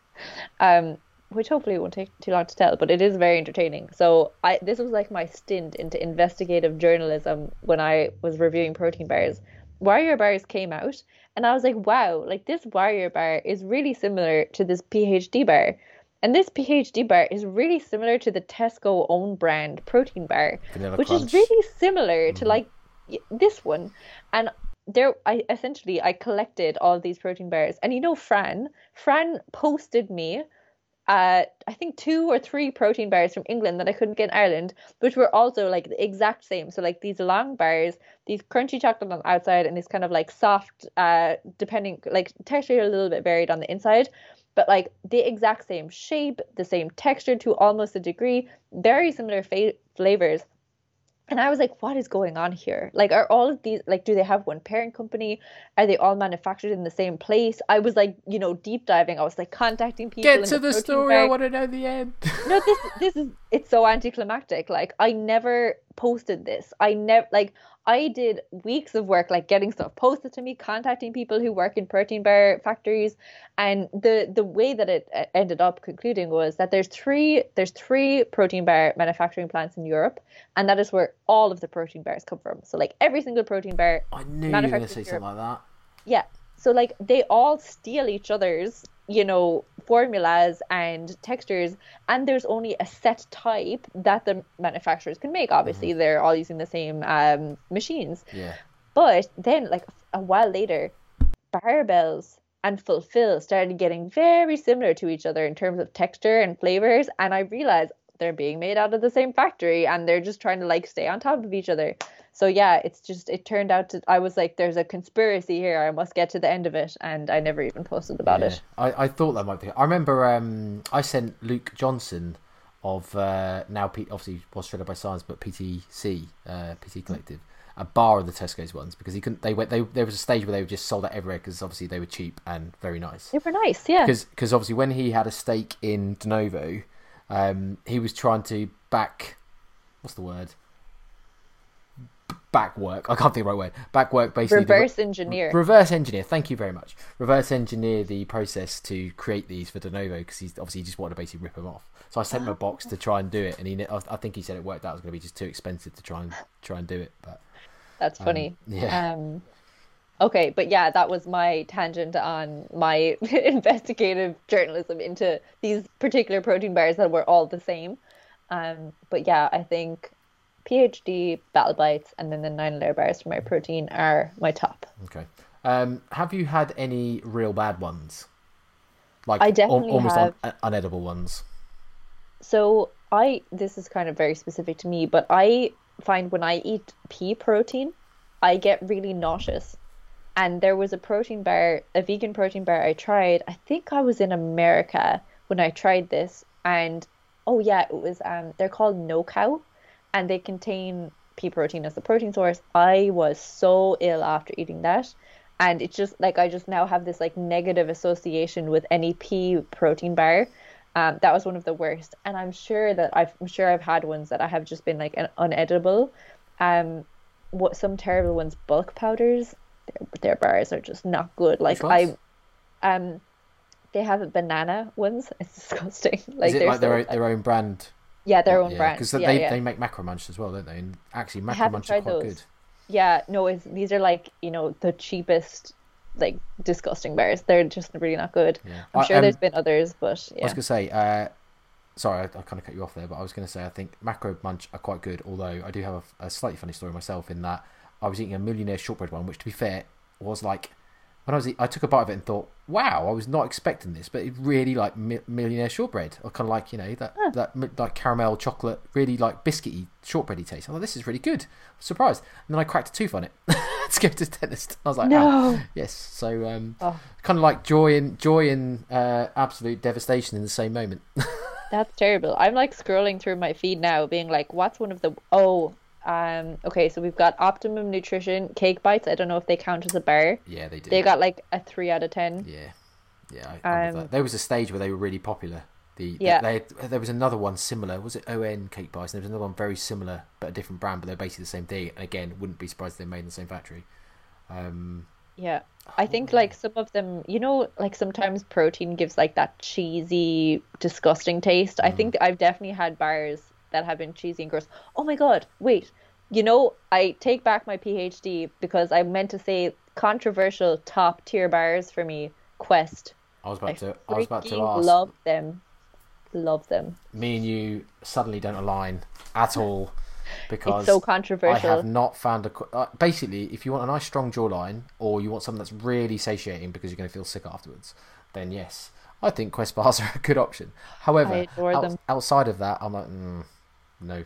um, which hopefully won't take too long to tell, but it is very entertaining. So I this was like my stint into investigative journalism when I was reviewing protein bars. Warrior bars came out and I was like, wow, like this warrior bar is really similar to this PhD bar. And this PhD bar is really similar to the Tesco own brand protein bar, Vanilla which Crunch. is really similar to mm-hmm. like this one. And there I essentially I collected all these protein bars. And you know Fran, Fran posted me uh, I think two or three protein bars from England that I couldn't get in Ireland, which were also like the exact same. So like these long bars, these crunchy chocolate on the outside, and these kind of like soft, uh, depending like texture a little bit varied on the inside, but like the exact same shape, the same texture to almost a degree, very similar fa- flavors. And I was like, what is going on here? Like, are all of these, like, do they have one parent company? Are they all manufactured in the same place? I was like, you know, deep diving. I was like contacting people. Get to the protein story. I want to know the end. no this this is it's so anticlimactic like i never posted this i never like i did weeks of work like getting stuff posted to me contacting people who work in protein bar factories and the the way that it uh, ended up concluding was that there's three there's three protein bar manufacturing plants in europe and that is where all of the protein bars come from so like every single protein bar I knew you were going to say Europe. something like that. yeah. So like they all steal each other's, you know, formulas and textures and there's only a set type that the manufacturers can make. Obviously, they're all using the same um, machines. Yeah. But then like a while later, Barebells and Fulfil started getting very similar to each other in terms of texture and flavors and I realized they're being made out of the same factory and they're just trying to like stay on top of each other. So yeah, it's just it turned out to I was like there's a conspiracy here. I must get to the end of it and I never even posted about Yeah. it. I, I thought that might be. I remember um, I sent Luke Johnson of uh, now P- obviously was shredded by science, but PTC uh, PT Collective a bar of the Tesco's ones because he couldn't. They went. They there was a stage where they were just sold out everywhere because obviously they were cheap and very nice. They were nice, yeah. Because obviously when he had a stake in Denovo, um, he was trying to back. What's the word? Back work. I can't think of the right word. Back work basically. the- Reverse engineer. Reverse engineer. Thank you very much. Reverse engineer the process to create these for Denovo because he's obviously he just wanted to basically rip them off. So I sent him a box to try and do it, and he I I think he said it worked out. It was going to be just too expensive to try and try and do it. But That's funny. yeah. Um, okay, but yeah, that was my tangent on my investigative journalism into these particular protein bars that were all the same. Um, but yeah, I think PhD, Battle Bites, and then the nine layer bars for Myprotein are my top. okay. Um, have you had any real bad ones? Like I al- definitely almost have. un- unedible ones. So I this is kind of very specific to me, but I find when I eat pea protein, I get really nauseous. And there was a protein bar, a vegan protein bar I tried. I think I was in America when I tried this, and oh yeah, it was um they're called No Cow, and they contain pea protein as the protein source. I was so ill after eating that. And it's just like I just now have this like negative association with any pea protein bar. Um, that was one of the worst, and I'm sure that I've, I'm sure I've had ones that I have just been like un- unedible. Um, what some terrible ones, bulk powders, their, their bars are just not good. Like? I, um, they have banana ones. It's disgusting. Like Is it they're like their own, their own brand? Yeah, their own brand. Because yeah, they, yeah. they make Macro Munch as well, don't they? And actually, Macro haven't Munch are quite those. good. Yeah, no, it's, these are like you know the cheapest like disgusting bars. They're just really not good. Yeah. I'm I- sure um, there's been others, but I was gonna say, uh, sorry, I, I kind of cut you off there, but I was gonna say I think macro munch are quite good. Although I do have a, a slightly funny story myself in that I was eating a millionaire shortbread one, which to be fair was like when I was I took a bite of it and thought, wow, I was not expecting this, but it really like mi- millionaire shortbread, or kind of like you know that that mi- like caramel chocolate, really like biscuity shortbready taste. I thought this is really good. Surprised, and then I cracked a tooth on it to go to the dentist. I was like, "Ow." No. yes. So um, Oh. kind of like joy and joy and uh, absolute devastation in the same moment. That's terrible. I'm like scrolling through my feed now, being like, what's one of the oh, um, okay, so we've got Optimum Nutrition cake bites. I don't know if they count as a bar. yeah, they do. They got like a three out of ten. Yeah, yeah. I, Um, that. There was a stage where they were really popular. The Yeah. they, there was another one similar. Was it ON Cake Bites? And there was another one very similar, but a different brand. But they're basically the same thing. And again, wouldn't be surprised if they're made in the same factory. Um, Yeah. I think like some of them, you know, like sometimes protein gives like that cheesy, disgusting taste. I think I've definitely had bars that have been cheesy and gross. Oh my God, wait. You know, I take back my PhD because I meant to say controversial top tier bars for me. Quest. I was I about to. I was about to ask. love them. Love them. Me and you suddenly don't align at all because It's so controversial. I have not found a. Uh, basically, if you want a nice strong jawline, or you want something that's really satiating because you're going to feel sick afterwards, then yes, I think Quest bars are a good option. However, I them. outside of that, I'm like, mm, no.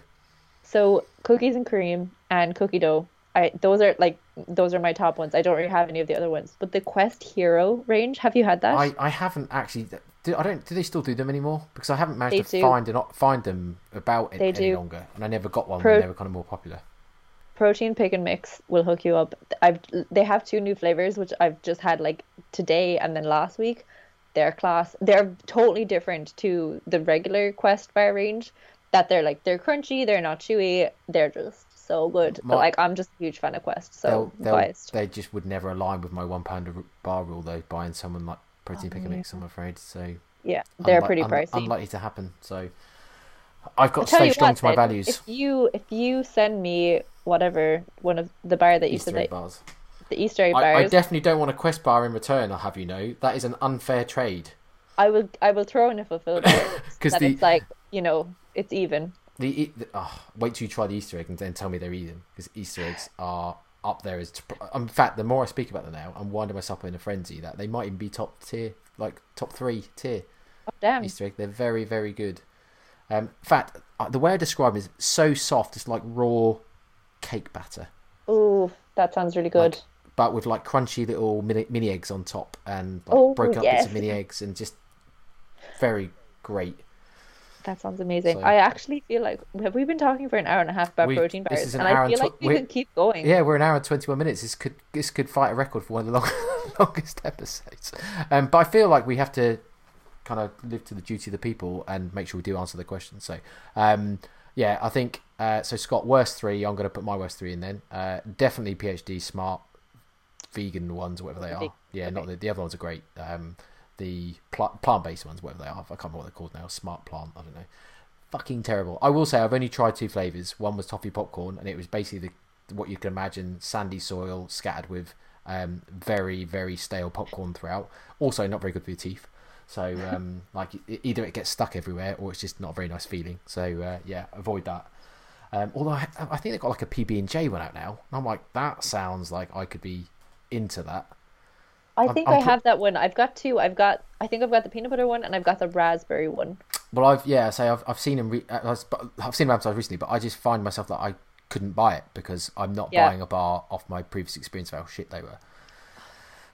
So cookies and cream and cookie dough. I those are like those are my top ones. I don't really have any of the other ones. But the Quest Hero range, have you had that? I, I haven't actually. Do, I don't. Do they still do them anymore? Because I haven't managed They to do. find an, op- find them about it They any do. longer, and I never got one Pro- when they were kind of more popular. Protein pick and mix will hook you up. I've they have two new flavors which I've just had like today and then last week. They're class. They're totally different to the regular Quest bar range. That they're like they're crunchy, they're not chewy, they're just so good. My- But like I'm just a huge fan of Quest, so they'll, they'll, biased. they just would never align with my one pound a bar rule though. Buying someone like protein pick and mix, I'm afraid. So Yeah, they're unli- pretty un- pricey. unlikely to happen. So I've got to Tell stay strong what, to my then, values. If you if you send me whatever one of the bar that you Easter said that, bars. the Easter egg I, I definitely don't want a quest bar in return. I'll have you know that is an unfair trade. I will I will throw in a fulfilled order 'Cause that the- it's like you know it's even. The, e- the oh, wait till you try the Easter egg and then tell me they're even because Easter eggs are up there as. In fact, the more I speak about them now, I'm winding myself up in a frenzy that they might even be top tier, like top three tier Oh, damn. Easter egg. They're very very good. Um, in fact, uh, the way I describe them is so soft. It's like raw cake batter, Ooh, that sounds really good. Like, but with like crunchy little mini, mini eggs on top and like Oh, broken up bits of mini eggs and just very great. That sounds amazing. so- I actually feel like have we been talking for an hour and a half about We- protein this bars, is an and hour I and feel like tw- we we're- could keep going. Yeah, we're an hour and twenty one minutes. This could this could fight a record for one of the long, longest episodes. Um, but I feel like we have to kind of live to the duty of the people and make sure we do answer the questions. So, um, yeah, I think uh, so. Scott, worst three. I'm going to put my worst three in then. Uh, definitely PhD smart vegan ones, whatever they are. Yeah, not the, the other ones are great. Um, the pl- plant based ones, whatever they are. I can't remember what they're called now. Smart plant. I don't know. Fucking terrible. I will say I've only tried two flavors. One was toffee popcorn, and it was basically the what you can imagine sandy soil scattered with um, very very stale popcorn throughout. Also, not very good for your teeth. So um, like either it gets stuck everywhere or it's just not a very nice feeling. So uh, yeah, avoid that. Um, although I, I think they've got like a PB and J one out now, and I'm like that sounds like I could be into that. I I'm- think I'm i pro- have that one. I've got two. I've got I think I've got the peanut butter one and I've got the raspberry one. Well, I've yeah, say I've I've seen them. Re- uh, I've seen them advertised recently, but I just find myself that I couldn't buy it because I'm not Yeah. buying a bar off my previous experience of how shit they were.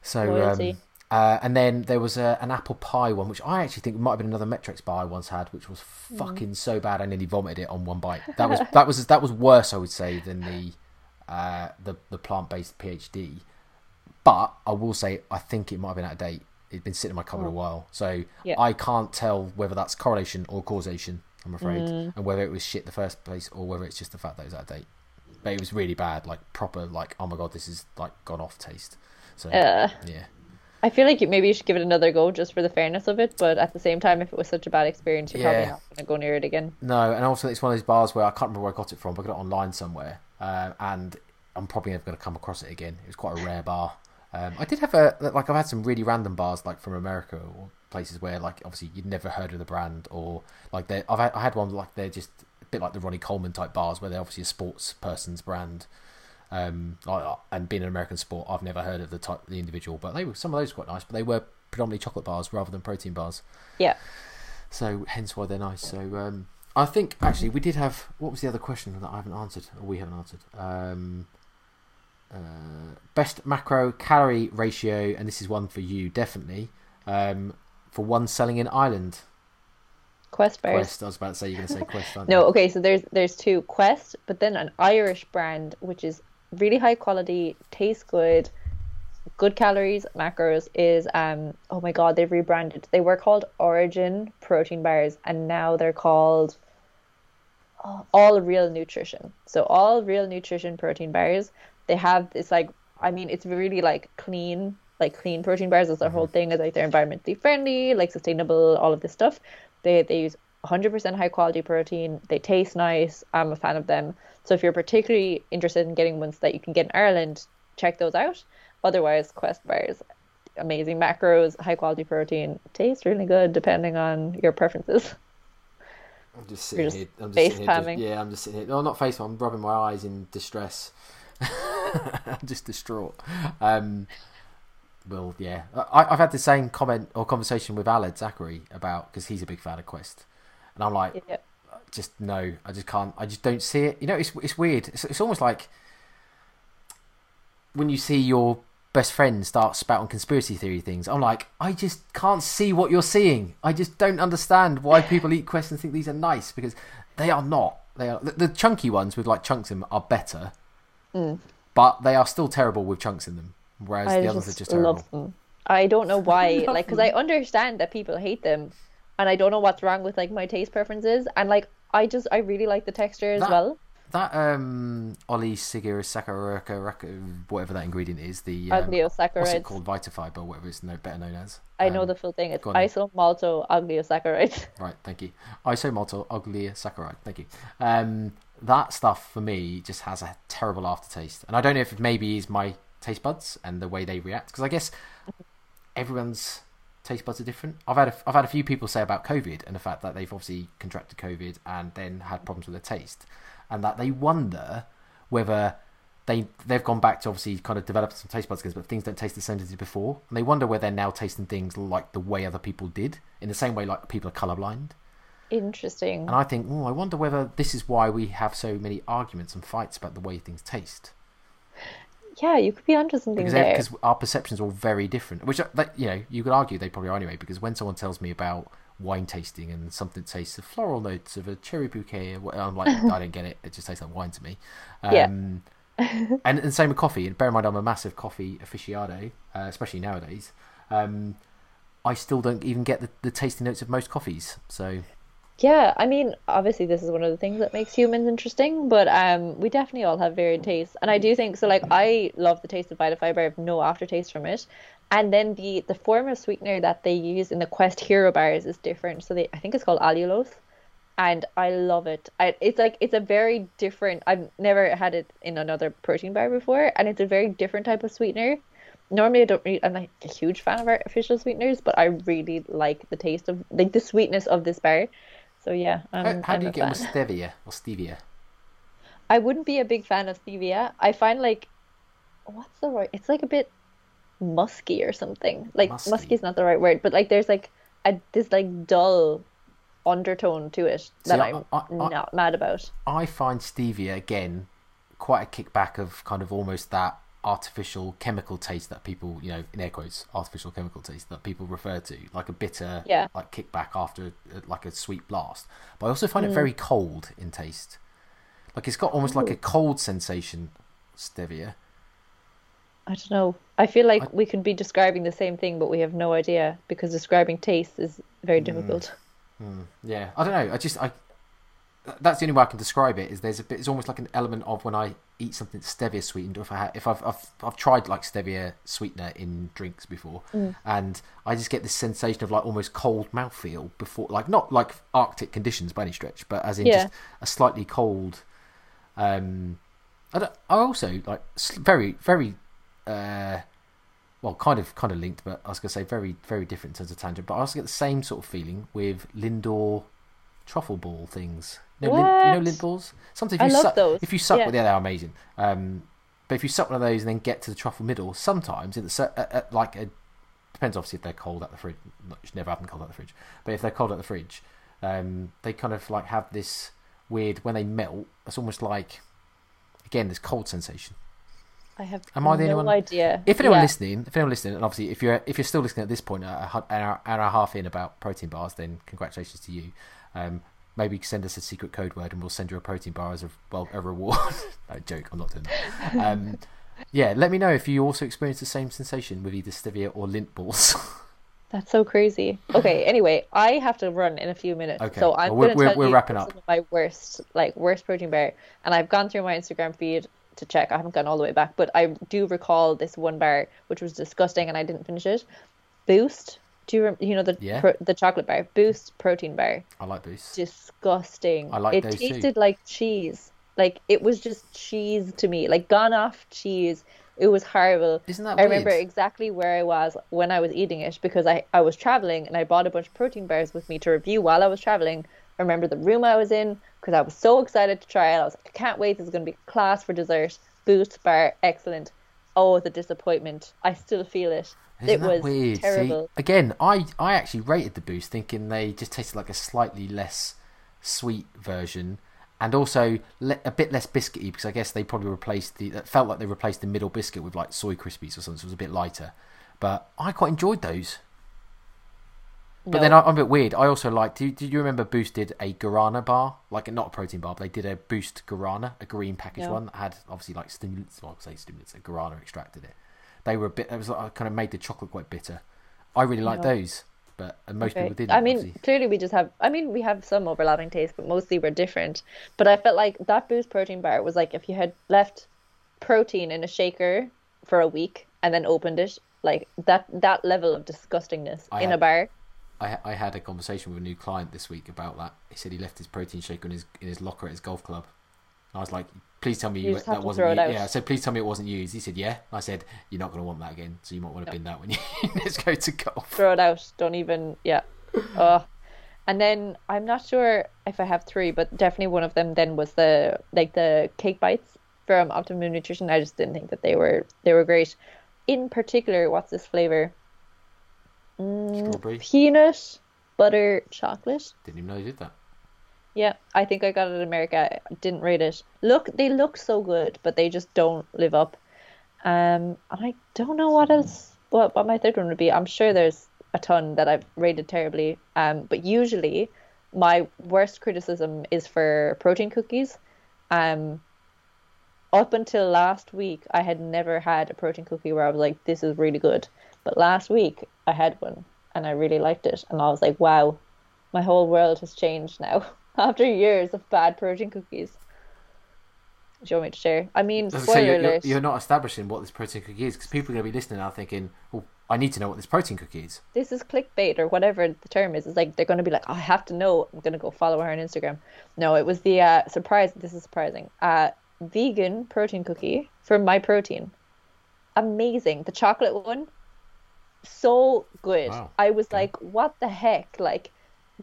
So um, uh, and then there was a, an apple pie one, which I actually think might have been another MET-Rx bar I once had, which was Mm. fucking so bad I nearly vomited it on one bite. That was that was that was worse, I would say, than the uh, the the plant based PhD. But I will say I think it might have been out of date. It'd been sitting in my cupboard a while, so Yeah. I can't tell whether that's correlation or causation. I'm afraid, Mm. and whether it was shit the first place or whether it's just the fact that it was out of date. But it was really bad, like proper, like oh my god, this is like gone off taste. So Uh, yeah, I feel like you, maybe you should give it another go just for the fairness of it. But at the same time, if it was such a bad experience, you're probably Yeah. not going to go near it again. no, and also it's one of those bars where I can't remember where I got it from, but I got it online somewhere, uh, and I'm probably never going to come across it again. It was quite a rare bar, Um, I did have a like I've had some really random bars like from America or places where like obviously you'd never heard of the brand or like they I've had, I had one like they're just a bit like the Ronnie Coleman type bars where they're obviously a sports person's brand. Um, and being an American sport, I've never heard of the type the individual, but they were some of those were quite nice, but they were predominantly chocolate bars rather than protein bars. Yeah. So hence why they're nice. So um, I think actually we did have what was the other question that I haven't answered or we haven't answered. Um, uh, best macro calorie ratio, and this is one for you definitely. Um, for one selling in Ireland. Quest bars. Quest. I was about to say you're going to say Quest. no, you? okay. So there's there's two Quest, but then an Irish brand which is really high quality, tastes good, good calories, macros is um oh my god they've rebranded. They were called Origin protein bars, and now they're called uh, All Real Nutrition. So All Real Nutrition protein bars they have this like I mean it's really like clean like clean protein bars is their whole mm-hmm. thing is like they're environmentally friendly like sustainable all of this stuff they they use 100% high quality protein they taste nice i'm a fan of them so if you're particularly interested in getting ones that you can get in ireland check those out otherwise quest bars amazing macros high quality protein taste really good depending on your preferences I'm just sitting just here. I'm just sitting here. yeah, I'm just sitting here. No, not face. I'm rubbing my eyes in distress. I'm just distraught. Um, well, yeah, I, have had the same comment or conversation with Aled Zachary about because he's a big fan of Quest, and I'm like, yeah. just no, I just can't, I just don't see it. You know, it's it's weird. It's, it's almost like when you see your best friend start spouting conspiracy theory things. I'm like, I just can't see what you're seeing. I just don't understand why people eat Quest and think these are nice because they are not. They are the, the chunky ones with like chunks in them are better Mm. But they are still terrible with chunks in them, whereas I the others are just terrible. Love them. I don't know why, like, because I understand that people hate them, and I don't know what's wrong with like my taste preferences, and like I just I really like the texture as that, well. That um Oli Sigur Sacchararca, whatever that ingredient is, the um, oligosaccharides. What's it called? Vitafiber, whatever it's no, better known as. I know um, the full thing. It's isomalto oligosaccharides. Right, thank you. Isomalto oligosaccharides. Thank you. Um, that stuff for me just has a terrible aftertaste, and I don't know if it maybe is my taste buds and the way they react because I guess everyone's taste buds are different. I've had a, I've had a few people say about COVID and the fact that they've obviously contracted COVID and then had problems with their taste, and that they wonder whether they they've gone back to obviously kind of develop some taste buds, again, but things don't taste the same as they did before, and they wonder whether they're now tasting things like the way other people did, in the same way like people are colorblind. Interesting. And I think, oh, I wonder whether this is why we have so many arguments and fights about the way things taste. Yeah, you could be onto something because there. Because our perceptions are all very different. Which, you know, you could argue they probably are anyway. Because when someone tells me about wine tasting and something tastes of floral notes of a cherry bouquet, I'm like, I don't get it. It just tastes like wine to me. Um, yeah. and, and same with coffee. And bear in mind, I'm a massive coffee aficionado, uh, especially nowadays. Um, I still don't even get the, the tasting notes of most coffees. So yeah, I mean, obviously this is one of the things that makes humans interesting, but um, we definitely all have varied tastes, and I do think so. Like, I love the taste of Vitafiber. I have no aftertaste from it, and then the the form of sweetener that they use in the Quest Hero bars is different. So they, I think it's called allulose, and I love it. I, it's like it's a very different. I've never had it in another protein bar before, and it's a very different type of sweetener. Normally, I don't. Really, I'm like a huge fan of artificial sweeteners, but I really like the taste of like the sweetness of this bar so yeah, I'm, how, how I'm do you get on with stevia or stevia? I wouldn't be a big fan of stevia. I find like, what's the right? It's like a bit musky or something. Like musky, musky is not the right word, but like there's like a this like dull undertone to it that See, I'm I, I, not mad about. I find stevia again quite a kickback of kind of almost that artificial chemical taste that people, you know, in air quotes, artificial chemical taste that people refer to, like a bitter, yeah. like kickback after like a sweet blast. But I also find mm. it very cold in taste. Like it's got almost Ooh. like a cold sensation, stevia. I don't know. I feel like I... we could be describing the same thing, but we have no idea because describing taste is very hmm. difficult. Mm. Mm. Yeah, I don't know. I just I that's the only way I can describe it. Is there's a bit? It's almost like an element of when I eat something stevia sweetened. If I if I've, I've I've tried like stevia sweetener in drinks before, mm. and I just get this sensation of like almost cold mouthfeel before, like not like Arctic conditions by any stretch, but as in yeah. just a slightly cold. Um, I, I also like very very uh, well, kind of kind of linked, but I was going to say very very different in terms of tangent. But I also get the same sort of feeling with Lindor truffle ball things. You know, lin, you know Lindt balls. Sometimes if I you love suck, those. if you suck, Yeah. yeah, they're amazing. Um, but if you suck one of those and then get to the truffle middle, sometimes it's a, a, a, like a depends obviously if they're cold at the fridge. It should never happen cold at the fridge, but if they're cold at the fridge, um, they kind of like have this weird when they melt. It's almost like again this cold sensation. I have Am I the no only one? idea. If anyone Yeah. listening, if anyone listening, and obviously if you're if you're still listening at this point, at a an hour, hour and a half in about protein bars, then congratulations to you. Um, maybe send us a secret code word and we'll send you a protein bar as a well a reward. no joke, I'm not doing that. Um, yeah, let me know if you also experience the same sensation with either stevia or Lindt balls. That's so crazy. Okay, anyway, I have to run in a few minutes. Okay, So I'm well, we're- going to tell we're you wrapping up. my worst, like worst protein bar, and I've gone through my Instagram feed to check. I haven't gone all the way back, but I do recall this one bar which was disgusting, and I didn't finish it. Boost. Do you rem- you know the Yeah. pro- the chocolate bar? Boost protein bar. I like boosts. Disgusting. I like it those too. tasted like cheese. Like it was just cheese to me, like gone off cheese. It was horrible. Isn't that I remember exactly where I was when I was eating it because I, I was traveling and I bought a bunch of protein bars with me to review while I was traveling. I remember the room I was in because I was so excited to try it. I was like, I can't wait. This is going to be class for dessert. Boost bar, excellent. Oh, the disappointment. I still feel it. Isn't it that was weird? See, again, I I actually rated the boost, thinking they just tasted like a slightly less sweet version, and also le- a bit less biscuity because I guess they probably replaced the. It felt like they replaced the middle biscuit with like soy crispies or something, so it was a bit lighter. But I quite enjoyed those. But then I, I'm a bit weird. I also like. Do, do you remember Boost did a guarana bar, like not a protein bar, but they did a Boost guarana, a green package No. one that had obviously like stimulants. Well, I would say stimulants. A guarana extracted it. They were a bit. It was like, I kind of made the chocolate quite bitter. I really like No. those, but and most Okay. people didn't. I mean, obviously. clearly we just have. I mean, we have some overlapping tastes, but mostly we're different. But I felt like that Boost protein bar was like if you had left protein in a shaker for a week and then opened it, like that that level of disgustingness I in a bar. I, I had a conversation with a new client this week about that. He said he left his protein shaker in his in his locker at his golf club. I was like, "Please tell me You you, that wasn't you. Yeah, I said, "Please tell me it wasn't used." He said, "Yeah." I said, "You're not going to want that again, so you might want to bin that when you let's go to golf." Throw it out. Don't even. Yeah. Ugh. And then I'm not sure if I have three, but definitely one of them then was the like the cake bites from Optimum Nutrition. I just didn't think that they were they were great. In particular, what's this flavor? Mm, Strawberry. Peanut butter chocolate. Didn't even know he did that. Yeah, I think I got it in America. I didn't rate it. Look, they look so good, but they just don't live up. Um, and I don't know what else. What what my third one would be. I'm sure there's a ton that I've rated terribly. Um, but usually my worst criticism is for protein cookies. Um, up until last week, I had never had a protein cookie where I was like, "This is really good." But last week, I had one and I really liked it, and I was like, "Wow, my whole world has changed now after years of bad protein cookies." Do you want me to share? I mean, So spoiler you're, you're, alert. you're not establishing what this protein cookie is because people are going to be listening now thinking, "Oh, I need to know what this protein cookie is." this is clickbait or whatever the term is. It's like they're going to be like, "Oh, I have to know. I'm going to go follow her on Instagram. No, it was the uh, surprise. This is surprising. Uh, vegan protein cookie from Myprotein. Amazing. The chocolate one, so good. Wow. I was Okay. like, what the heck? Like,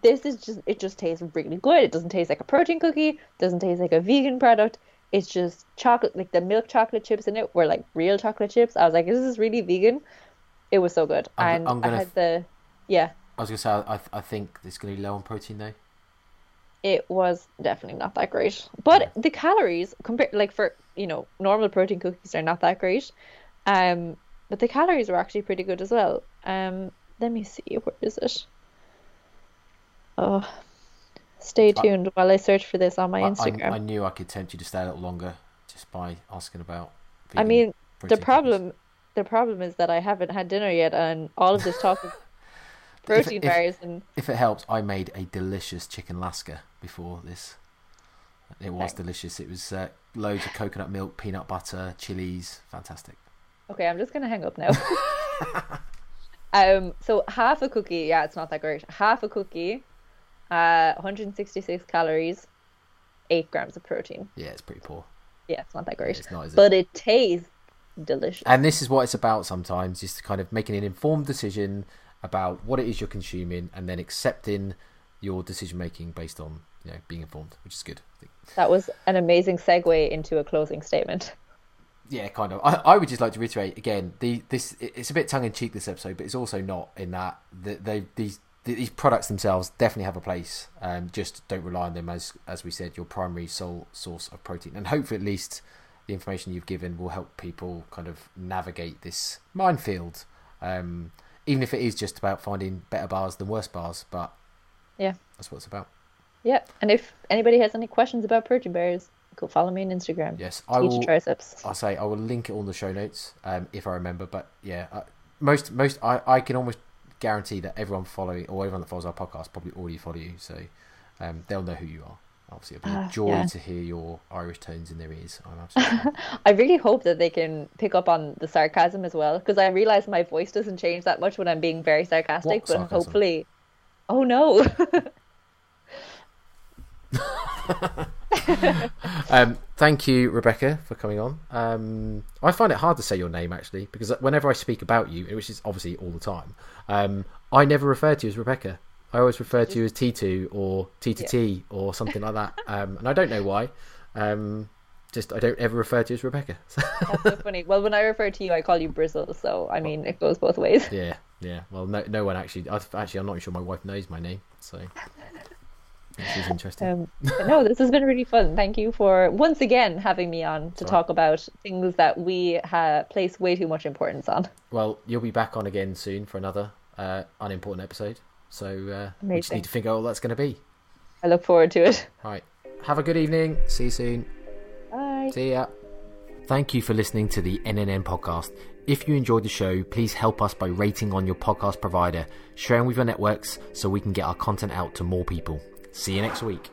this is just, it just tastes really good. It doesn't taste like a protein cookie, doesn't taste like a vegan product. It's just chocolate, like the milk chocolate chips in it were like real chocolate chips. I was like, is this really vegan? It was so good. I'm- and I'm gonna I had the, yeah, I was going to say, I, I think it's going to be low on protein though. it was definitely not that great. But the calories compared like for you know normal protein cookies are not that great. Um, but the calories were actually pretty good as well. Um, let me see where is it? Oh, stay tuned while I search for this on my I- I, Instagram. I, knew I could tempt you to stay a little longer just by asking about. I mean, the problem the problem is that I haven't had dinner yet, and all of this talk of protein if- bars and If it helps, I made a delicious chicken laksa before this. It was Thanks. delicious. It was uh, loads of coconut milk, peanut butter, chilies. Fantastic. Okay, I'm just gonna hang up now. um, so half a cookie, yeah, it's not that great. Half a cookie, uh, 166 calories, eight grams of protein. Yeah, it's pretty poor. Yeah, it's not that great, It's not, it? but it tastes delicious. And this is what it's about sometimes, is kind of making an informed decision about what it is you're consuming and then accepting your decision making based on you know being informed, which is good. I think. That was an amazing segue into a closing statement. Yeah, kind of. I, I would just like to reiterate again. The this it's a bit tongue in cheek this episode, but it's also not in that the, they these these products themselves definitely have a place. Um, just don't rely on them as as we said your primary sole source of protein, and hopefully at least the information you've given will help people kind of navigate this minefield. Um, even if it is just about finding better bars than worse bars, but Yeah. that's what it's about. Yeah. And if anybody has any questions about protein bars, go follow me on Instagram. Yes, I Teach will. triceps. I'll say I will link it all in the show notes um, if I remember. But yeah, uh, most most I, I can almost guarantee that everyone following or everyone that follows our podcast probably already follow you, so um, they'll know who you are. Obviously, it'll be a Ah, joy yeah. to hear your Irish tones in their ears. I'm absolutely I really hope that they can pick up on the sarcasm as well, because I realize my voice doesn't change that much when I'm being very sarcastic. What but sarcasm? hopefully, oh no, um, thank you, Rebecca, for coming on. Um, I find it hard to say your name actually because whenever I speak about you, which is obviously all the time, um, I never refer to you as Rebecca. I always refer to you as T2 or T2T or something like that, um, and I don't know why. Um, just I don't ever refer to you as Rebecca. that's so funny. Well, when I refer to you, I call you Brizzle, so I mean it goes both ways. yeah, yeah. Well, no, no one actually. I've, actually, I'm not sure my wife knows my name, so this is interesting. Um, no, this has been really fun. Thank you for once again having me on to all talk about things that we ha- place way too much importance on. Well, you'll be back on again soon for another uh, unimportant episode. So uh, we just need to figure out what that's going to be. I look forward to it. Right. Have a good evening. See you soon. Bye. See ya. Thank you for listening to the NNN podcast. If you enjoyed the show, please help us by rating on your podcast provider, sharing with your networks so we can get our content out to more people. See you next week.